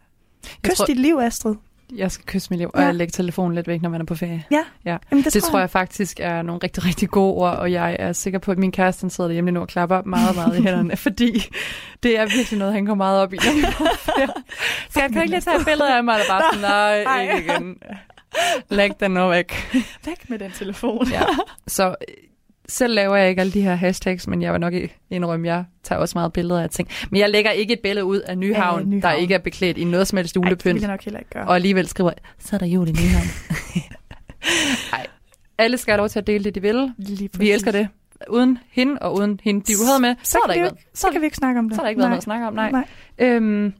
Kys tror- dit liv, Astrid. Jeg skal kysse mit liv, og Ja. jeg lægger telefonen lidt væk, når man er på ferie. Ja, Ja. Jamen, Det, det tror jeg faktisk er nogle rigtig, rigtig gode ord, og jeg er sikker på, at min kæreste han sidder derhjemme nu og klapper meget, meget i hænderne, *laughs* fordi det er virkelig noget, han går meget op i, når vi. Så jeg kan ikke lige tage et billede af mig, der bare sådan, nej, *laughs* Nej. ikke igen. Læg den nu væk. Væk med den telefon. Ja. Så selv laver jeg ikke alle de her hashtags, men jeg vil nok indrømme, jeg tager også meget billeder af ting. Men jeg lægger ikke et billede ud af Nyhavn, Af Nyhavn. der ikke er beklædt i noget som helst Ej, det julepynt. jeg nok heller ikke gøre. Og alligevel skriver, så er der jul i Nyhavn. *laughs* Nej, alle skal have lov til at dele det, de vil. Vi elsker det. Uden hende og uden hende, de du havde med, så, Så, har der ikke vi, været, ikke- så kan vi ikke snakke om det. så har der ikke været noget at snakke om. Nej. Nej. Øhm,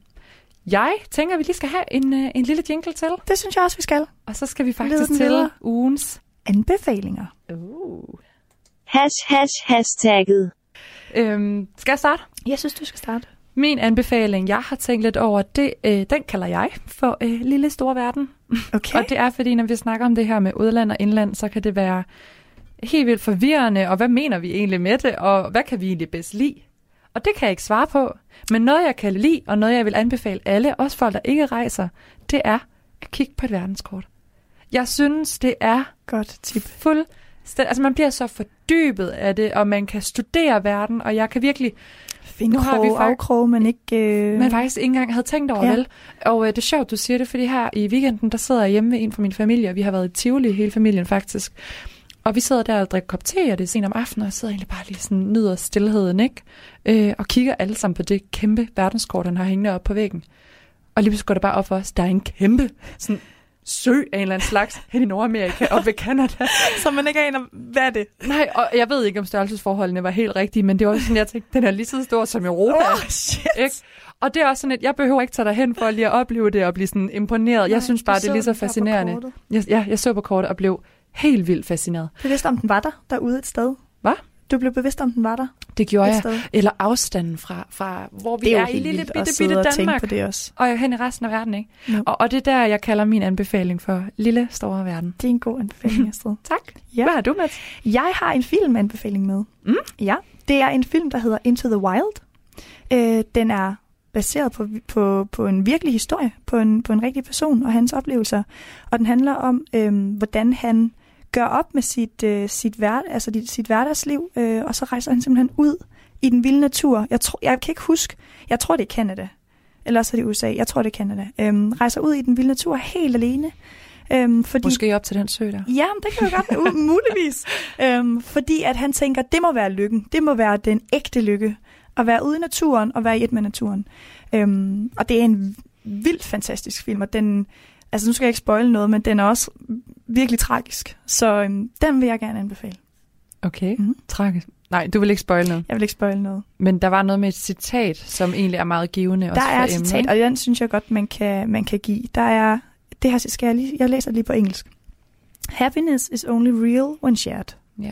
jeg tænker, at vi lige skal have en, øh, en lille jingle til, Det synes jeg også, vi skal. og så skal vi faktisk til videre. ugens... Anbefalinger. Uh. Hash hash hashtagget. Øhm, skal jeg starte? Jeg synes, du skal starte. Min anbefaling, jeg har tænkt lidt over, det, øh, den kalder jeg for øh, Lille Store Verden. *laughs* Okay. Og det er fordi, når vi snakker om det her med udland og indland, så kan det være helt vildt forvirrende, og hvad mener vi egentlig med det, og hvad kan vi egentlig bedst lide? Og det kan jeg ikke svare på. Men noget, jeg kan lide, og noget, jeg vil anbefale alle, også folk, der ikke rejser, det er at kigge på et verdenskort. Jeg synes, det er Godt tip. fuld... Altså, man bliver så fordybet af det, og man kan studere verden, og jeg kan virkelig Finde Nu har vi krog, fakt- afkrog, men ikke... Øh... man faktisk ikke engang havde tænkt over, Ja. vel? Og øh, det er sjovt, du siger det, fordi her i weekenden, der sidder jeg hjemme med en fra min familie, og vi har været i Tivoli, hele familien faktisk. Og vi sidder der og drikker kop te, og det er sent om aftenen, og jeg sidder egentlig bare lige sådan nyder stillheden, ikke? Øh, og kigger alle sammen på det kæmpe verdenskort, han har hængende op på væggen. Og lige pludselig går det bare op for os, der er en kæmpe sådan, sø af en eller anden slags *laughs* hen i Nordamerika og ved Canada. Så man ikke aner, hvad er det? Nej, og jeg ved ikke, om størrelsesforholdene var helt rigtige, men det var sådan, jeg tænkte, den er lige så stor som Europa. Oh, shit. Ikke? Og det er også sådan, at jeg behøver ikke tage derhen for lige at opleve det og blive sådan imponeret. Jeg synes bare, det er lige så fascinerende. Jeg, ja, jeg så på kortet og blev helt vildt fascineret. Bevidst om, den var der derude et sted. Hvad? Du blev bevidst om, den var der Det gjorde jeg. sted. Eller afstanden fra, fra hvor vi Det er er, i lille bitte, bitte Danmark. på det også. Og hen i resten af verden, ikke? Jo. Og, og det er der, jeg kalder min anbefaling for lille, store verden. Det er en god anbefaling, *laughs* Astrid. Tak. Ja. Hvad har du med? Jeg har en filmanbefaling med. Mm. Ja, det er en film, der hedder Into the Wild. Øh, den er baseret på, på, på en virkelig historie, på en, på en rigtig person og hans oplevelser. Og den handler om, øh, hvordan han gør op med sit, øh, sit, hver, altså dit, sit hverdagsliv, øh, og så rejser han simpelthen ud i den vilde natur. Jeg, tror, jeg kan ikke huske, jeg tror det er Canada, eller også er det USA, jeg tror det er Canada. Øh, rejser ud i den vilde natur helt alene. Øhm, fordi Måske op til den sø der. Ja, det kan jo godt muligvis. *laughs* Øhm, fordi at han tænker, det må være lykken. Det må være den ægte lykke. At være ude i naturen og være i et med naturen. Øhm, og det er en vildt fantastisk film, og den, altså nu skal jeg ikke spoile noget, men den er også virkelig tragisk. Så øhm, den vil jeg gerne anbefale. Okay. Mhm. Tragisk. Nej, du vil ikke spoil noget. Jeg vil ikke spoile noget. Men der var noget med et citat, som egentlig er meget givende Der også er for et emnet, citat, og den synes jeg godt, man kan, man kan give. Der er, det her skal jeg lige, jeg læser det lige på engelsk. Happiness is only real when shared. Ja.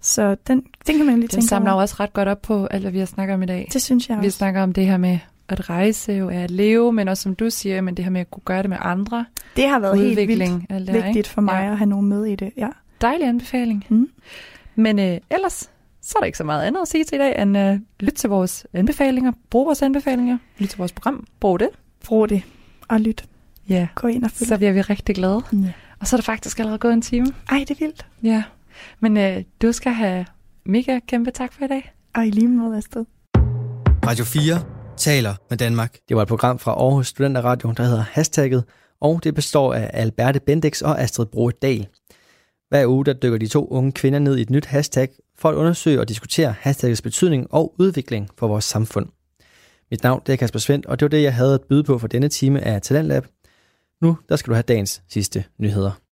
Så den, den kan man lige Den tænke samler over. også ret godt op på alt, hvad vi har snakket om i dag. Det synes jeg Vi også. snakker om det her med at rejse, jo er at leve, men også som du siger, men det her med at kunne gøre det med andre. Det har været helt vildt her, vigtigt ikke? for mig Ja. at have nogen med i det. Ja. Dejlig anbefaling. Mm. Men øh, ellers, så er der ikke så meget andet at sige til i dag, end øh, lyt til vores anbefalinger, brug vores anbefalinger, lyt til vores program, brug det. Brug det og lyt. Ja, Gå ind og følg. så bliver vi rigtig glade. Ja. Og så er der faktisk allerede gået en time. Ej, det er vildt. Ja, men øh, du skal have mega kæmpe tak for i dag. Og i lige måde afsted. Radio 4 taler med Danmark. Det var et program fra Aarhus Studenter der hedder Hashtagget, og det består af Alberte Bendix og Astrid Broe Dahl. Hver uge der dykker de to unge kvinder ned i et nyt hashtag for at undersøge og diskutere hashtaggets betydning og udvikling for vores samfund. Mit navn det er Kasper Svendt, og det var det, jeg havde at byde på for denne time af Talentlab. Nu der skal du have dagens sidste nyheder.